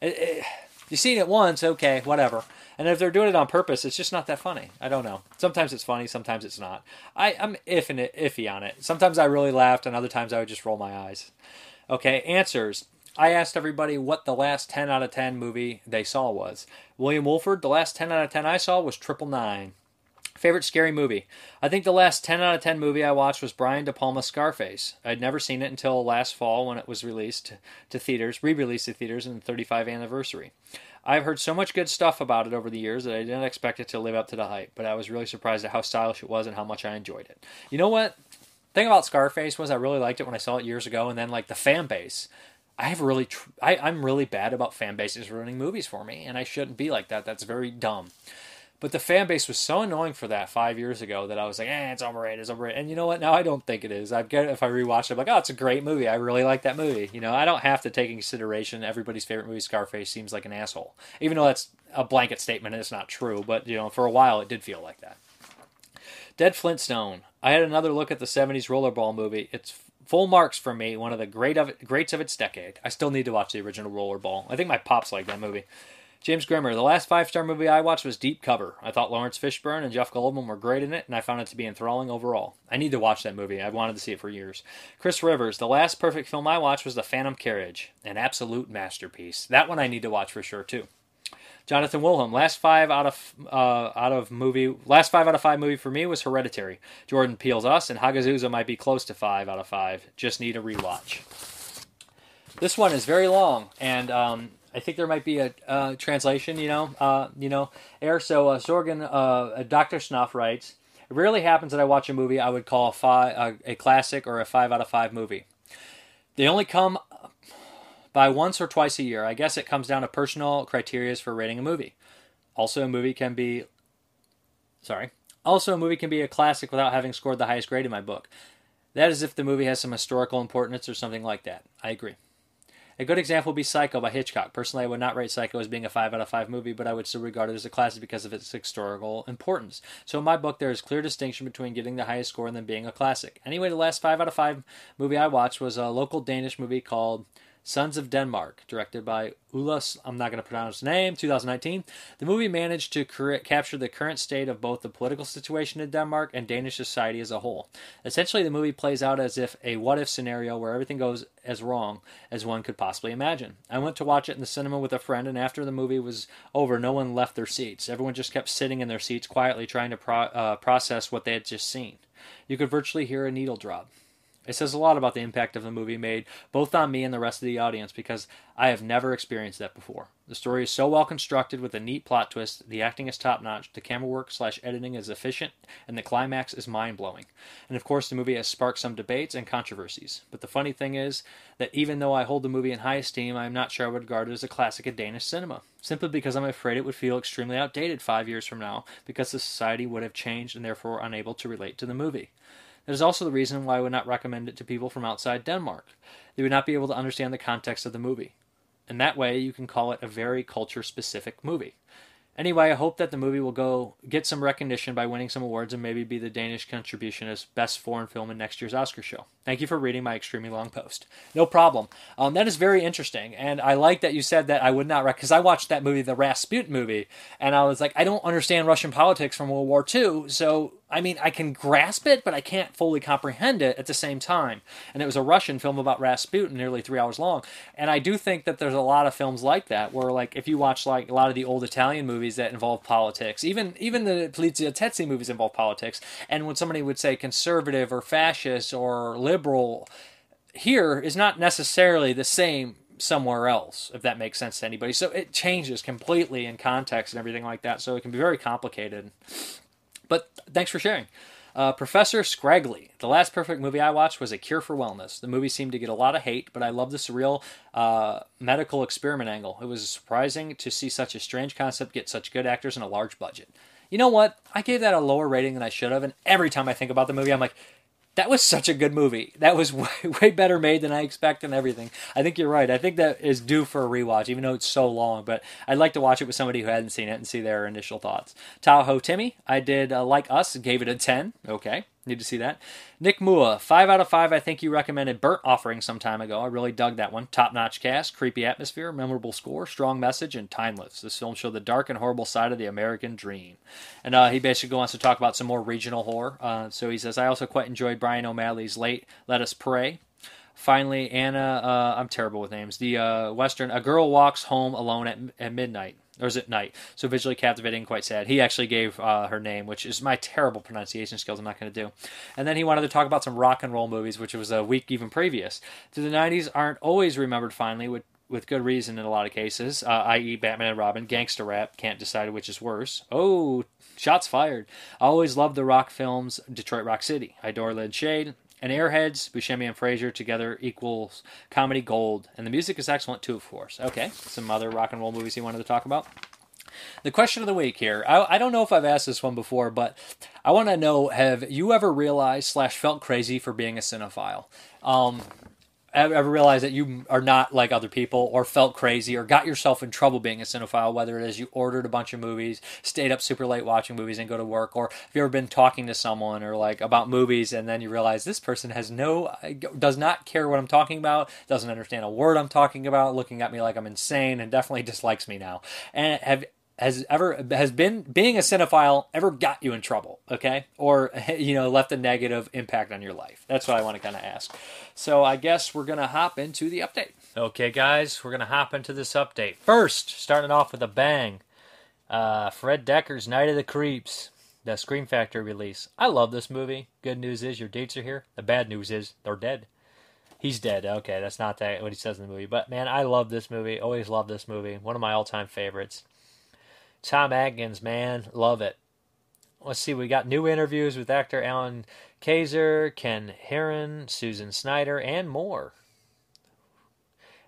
It, it, you've seen it once, okay, whatever. And if they're doing it on purpose, it's just not that funny. I don't know. Sometimes it's funny, sometimes it's not. I, I'm iffy, iffy on it. Sometimes I really laughed, and other times I would just roll my eyes. Okay, answers. I asked everybody what the last 10 out of 10 movie they saw was. William Wolford, the last 10 out of 10 I saw was Triple Nine. Favorite scary movie? I think the last 10 out of 10 movie I watched was Brian De Palma's Scarface. I'd never seen it until last fall when it was released to theaters, re released to theaters in the 35th anniversary. I've heard so much good stuff about it over the years that I didn't expect it to live up to the hype, but I was really surprised at how stylish it was and how much I enjoyed it. You know what? thing about Scarface was I really liked it when I saw it years ago, and then like the fan base. I have really, tr- I, I'm really bad about fan bases ruining movies for me, and I shouldn't be like that. That's very dumb. But the fan base was so annoying for that five years ago that I was like, eh, it's overrated, it's overrated. And you know what? Now I don't think it is. I get if I rewatch it, I'm like, oh, it's a great movie. I really like that movie. You know, I don't have to take in consideration everybody's favorite movie, Scarface, seems like an asshole. Even though that's a blanket statement and it's not true, but you know, for a while it did feel like that. Dead Flintstone. I had another look at the 70s rollerball movie. It's full marks for me, one of the great of greats of its decade. I still need to watch the original rollerball. I think my pops like that movie. James Grimmer, the last five star movie I watched was Deep Cover. I thought Laurence Fishburne and Jeff Goldblum were great in it, and I found it to be enthralling overall. I need to watch that movie. I've wanted to see it for years. Chris Rivers, the last perfect film I watched was The Phantom Carriage, an absolute masterpiece. That one I need to watch for sure too. Jonathan Wilhelm, last five out of uh, out of movie, last five out of five movie for me was Hereditary. Jordan Peele's Us and Hagazussa might be close to five out of five. Just need a rewatch. This one is very long, and um, I think there might be a uh, translation, you know, uh, you know, air. So uh, Sorgan, uh, Doctor Snuff writes, "It rarely happens that I watch a movie I would call a, five, a classic or a five out of five movie. They only come by once or twice a year. I guess it comes down to personal criterias for rating a movie. Also, a movie can be, sorry, also a movie can be a classic without having scored the highest grade in my book. That is if the movie has some historical importance or something like that. I agree." A good example would be Psycho by Hitchcock. Personally, I would not rate Psycho as being a 5 out of 5 movie, but I would still regard it as a classic because of its historical importance. So, in my book, there is clear distinction between getting the highest score and then being a classic. Anyway, the last 5 out of 5 movie I watched was a local Danish movie called Sons of Denmark, directed by Ulas, I'm not going to pronounce his name, 2019. The movie managed to cur- capture the current state of both the political situation in Denmark and Danish society as a whole. Essentially, the movie plays out as if a what if scenario where everything goes as wrong as one could possibly imagine. I went to watch it in the cinema with a friend, and after the movie was over, no one left their seats. Everyone just kept sitting in their seats quietly trying to pro- uh, process what they had just seen. You could virtually hear a needle drop. It says a lot about the impact of the movie made both on me and the rest of the audience because I have never experienced that before. The story is so well constructed with a neat plot twist, the acting is top notch, the camera work slash editing is efficient, and the climax is mind blowing. And of course, the movie has sparked some debates and controversies. But the funny thing is that even though I hold the movie in high esteem, I am not sure I would regard it as a classic of Danish cinema. Simply because I'm afraid it would feel extremely outdated five years from now, because the society would have changed and therefore unable to relate to the movie. That is also the reason why I would not recommend it to people from outside Denmark. They would not be able to understand the context of the movie. And that way, you can call it a very culture specific movie. Anyway, I hope that the movie will go get some recognition by winning some awards and maybe be the Danish contribution as best foreign film in next year's Oscar show. Thank you for reading my extremely long post. No problem. Um, that is very interesting, and I like that you said that I would not because I watched that movie, the Rasputin movie, and I was like, I don't understand Russian politics from World War II, so I mean, I can grasp it, but I can't fully comprehend it at the same time. And it was a Russian film about Rasputin, nearly three hours long. And I do think that there's a lot of films like that, where like if you watch like a lot of the old Italian movies that involve politics, even even the Poliziotteschi movies involve politics. And when somebody would say conservative or fascist or liberal, here is not necessarily the same somewhere else, if that makes sense to anybody. So it changes completely in context and everything like that. So it can be very complicated. But thanks for sharing. Uh, Professor Scraggly. The last perfect movie I watched was A Cure for Wellness. The movie seemed to get a lot of hate, but I love the surreal uh, medical experiment angle. It was surprising to see such a strange concept get such good actors and a large budget. You know what? I gave that a lower rating than I should have, and every time I think about the movie, I'm like, that was such a good movie. That was way, way better made than I expected and everything. I think you're right. I think that is due for a rewatch, even though it's so long. But I'd like to watch it with somebody who hadn't seen it and see their initial thoughts. Tahoe Timmy, I did uh, like us, gave it a 10. Okay. Need to see that. Nick Mua, 5 out of 5. I think you recommended Burnt Offering some time ago. I really dug that one. Top notch cast, creepy atmosphere, memorable score, strong message, and timeless. This film showed the dark and horrible side of the American dream. And uh, he basically wants to talk about some more regional horror. Uh, so he says, I also quite enjoyed Brian O'Malley's late Let Us Prey. Finally, Anna, uh, I'm terrible with names. The uh, Western, A Girl Walks Home Alone at, at Midnight or is it night? So visually captivating, quite sad. He actually gave uh, her name, which is my terrible pronunciation skills. I'm not going to do. And then he wanted to talk about some rock and roll movies, which was a week even previous. To the 90s aren't always remembered finally, with with good reason in a lot of cases, uh, i.e., Batman and Robin, gangster rap, can't decide which is worse. Oh, shots fired. I always loved the rock films, Detroit Rock City. I adore Lynn Shade, and Airheads, Buscemi and Fraser together equals comedy gold. And the music is excellent too, of course. Okay, some other rock and roll movies he wanted to talk about? The question of the week here. I, I don't know if I've asked this one before, but I want to know: Have you ever realized slash felt crazy for being a cinephile? Um, ever realized that you are not like other people or felt crazy or got yourself in trouble being a cinephile, whether it is you ordered a bunch of movies, stayed up super late watching movies and go to work, or have you ever been talking to someone or like about movies and then you realize this person has no, does not care what I'm talking about, doesn't understand a word I'm talking about, looking at me like I'm insane and definitely dislikes me now. And have, has ever has been being a cinephile ever got you in trouble okay or you know left a negative impact on your life that's what i want to kind of ask so i guess we're gonna hop into the update okay guys we're gonna hop into this update first starting off with a bang uh, fred dekker's night of the creeps the scream factory release i love this movie good news is your dates are here the bad news is they're dead He's dead. Okay, that's not that what he says in the movie. But man, I love this movie. Always love this movie. One of my all-time favorites. Tom Atkins, man, love it. Let's see, we got new interviews with actor Allan Kayser, Ken Heron, Susan Snyder, and more.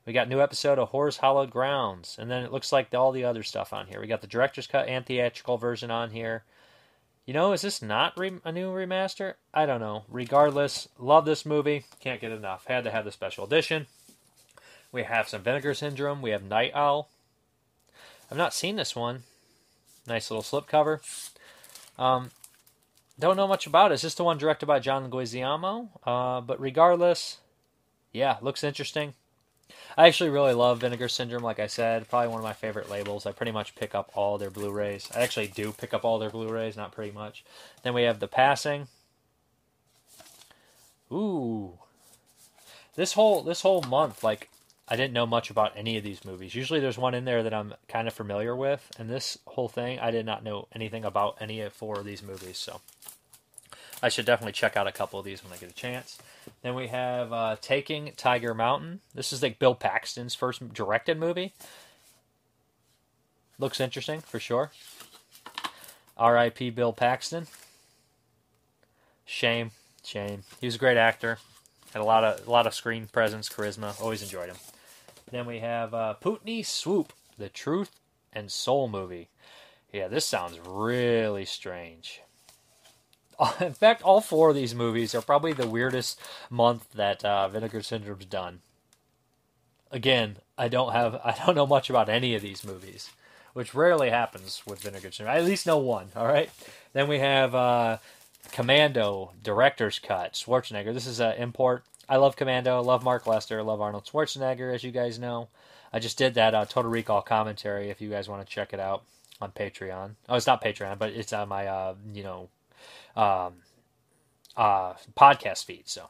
We got new episode of Horror's Hallowed Grounds, and then it looks like all the other stuff on here. We got the director's cut and theatrical version on here. You know, is this not re- a new remaster? I don't know. Regardless, love this movie. Can't get enough. Had to have the special edition. We have some Vinegar Syndrome. We have Night Owl. I've not seen this one. Nice little slipcover. Um, don't know much about it. Is this the one directed by John Leguizamo? Uh, but regardless, yeah, looks interesting. I actually really love Vinegar Syndrome, like I said. Probably one of my favorite labels. I pretty much pick up all their Blu rays. I actually do pick up all their Blu rays, not pretty much. Then we have The Passing. Ooh. This whole this whole month, like I didn't know much about any of these movies. Usually there's one in there that I'm kind of familiar with, and this whole thing I did not know anything about any of four of these movies, so I should definitely check out a couple of these when I get a chance. Then we have uh, Taking Tiger Mountain. This is like Bill Paxton's first directed movie. Looks interesting for sure. R.I.P. Bill Paxton. Shame, shame. He was a great actor. Had a lot of a lot of screen presence, charisma. Always enjoyed him. Then we have uh, Putney Swoop, the Truth and Soul movie. Yeah, this sounds really strange. In fact, all four of these movies are probably the weirdest month that uh, Vinegar Syndrome's done. Again, I don't have I don't know much about any of these movies, which rarely happens with Vinegar Syndrome. I at least know one. All right. Then we have uh, Commando director's cut. Schwarzenegger. This is an import. I love Commando. I Love Mark Lester. I Love Arnold Schwarzenegger, as you guys know. I just did that uh, Total Recall commentary. If you guys want to check it out on Patreon. Oh, it's not Patreon, but it's on my uh, you know um, uh, podcast feed. So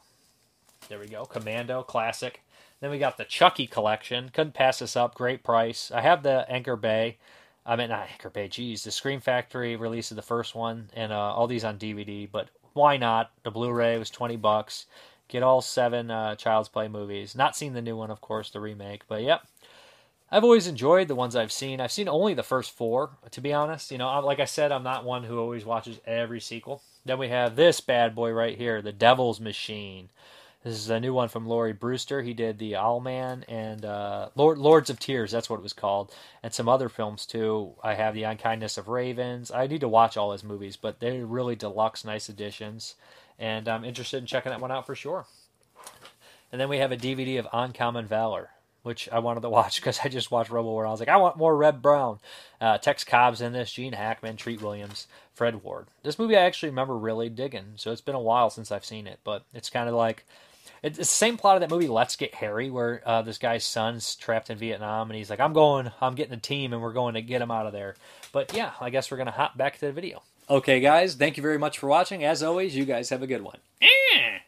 there we go. Commando classic. Then we got the Chucky collection. Couldn't pass this up. Great price. I have the Anchor Bay. I mean, not Anchor Bay. Geez, the Scream Factory release of the first one, and uh, all these on DVD. But why not? The Blu-ray was twenty bucks. Get all seven uh, Child's Play movies. Not seen the new one, of course, the remake. But yep, I've always enjoyed the ones I've seen. I've seen only the first four, to be honest. You know, like I said, I'm not one who always watches every sequel. Then we have this bad boy right here, The Devil's Machine. This is a new one from Lawrie Brewster. He did The Owlman and uh, Lord, Lords of Tears, that's what it was called, and some other films too. I have The Unkindness of Ravens. I need to watch all his movies, but they're really deluxe, nice editions, and I'm interested in checking that one out for sure. And then we have a DVD of Uncommon Valor which I wanted to watch because I just watched Robowar. I was like, I want more Reb Brown. Uh, Tex Cobb's in this, Gene Hackman, Treat Williams, Fred Ward. This movie I actually remember really digging, so it's been a while since I've seen it, but it's kind of like. It's the same plot of that movie, Let's Get Harry, where uh, this guy's son's trapped in Vietnam, and he's like, "I'm going, I'm getting a team, and we're going to get him out of there." But yeah, I guess we're gonna hop back to the video. Okay, guys, thank you very much for watching. As always, you guys have a good one. Eh.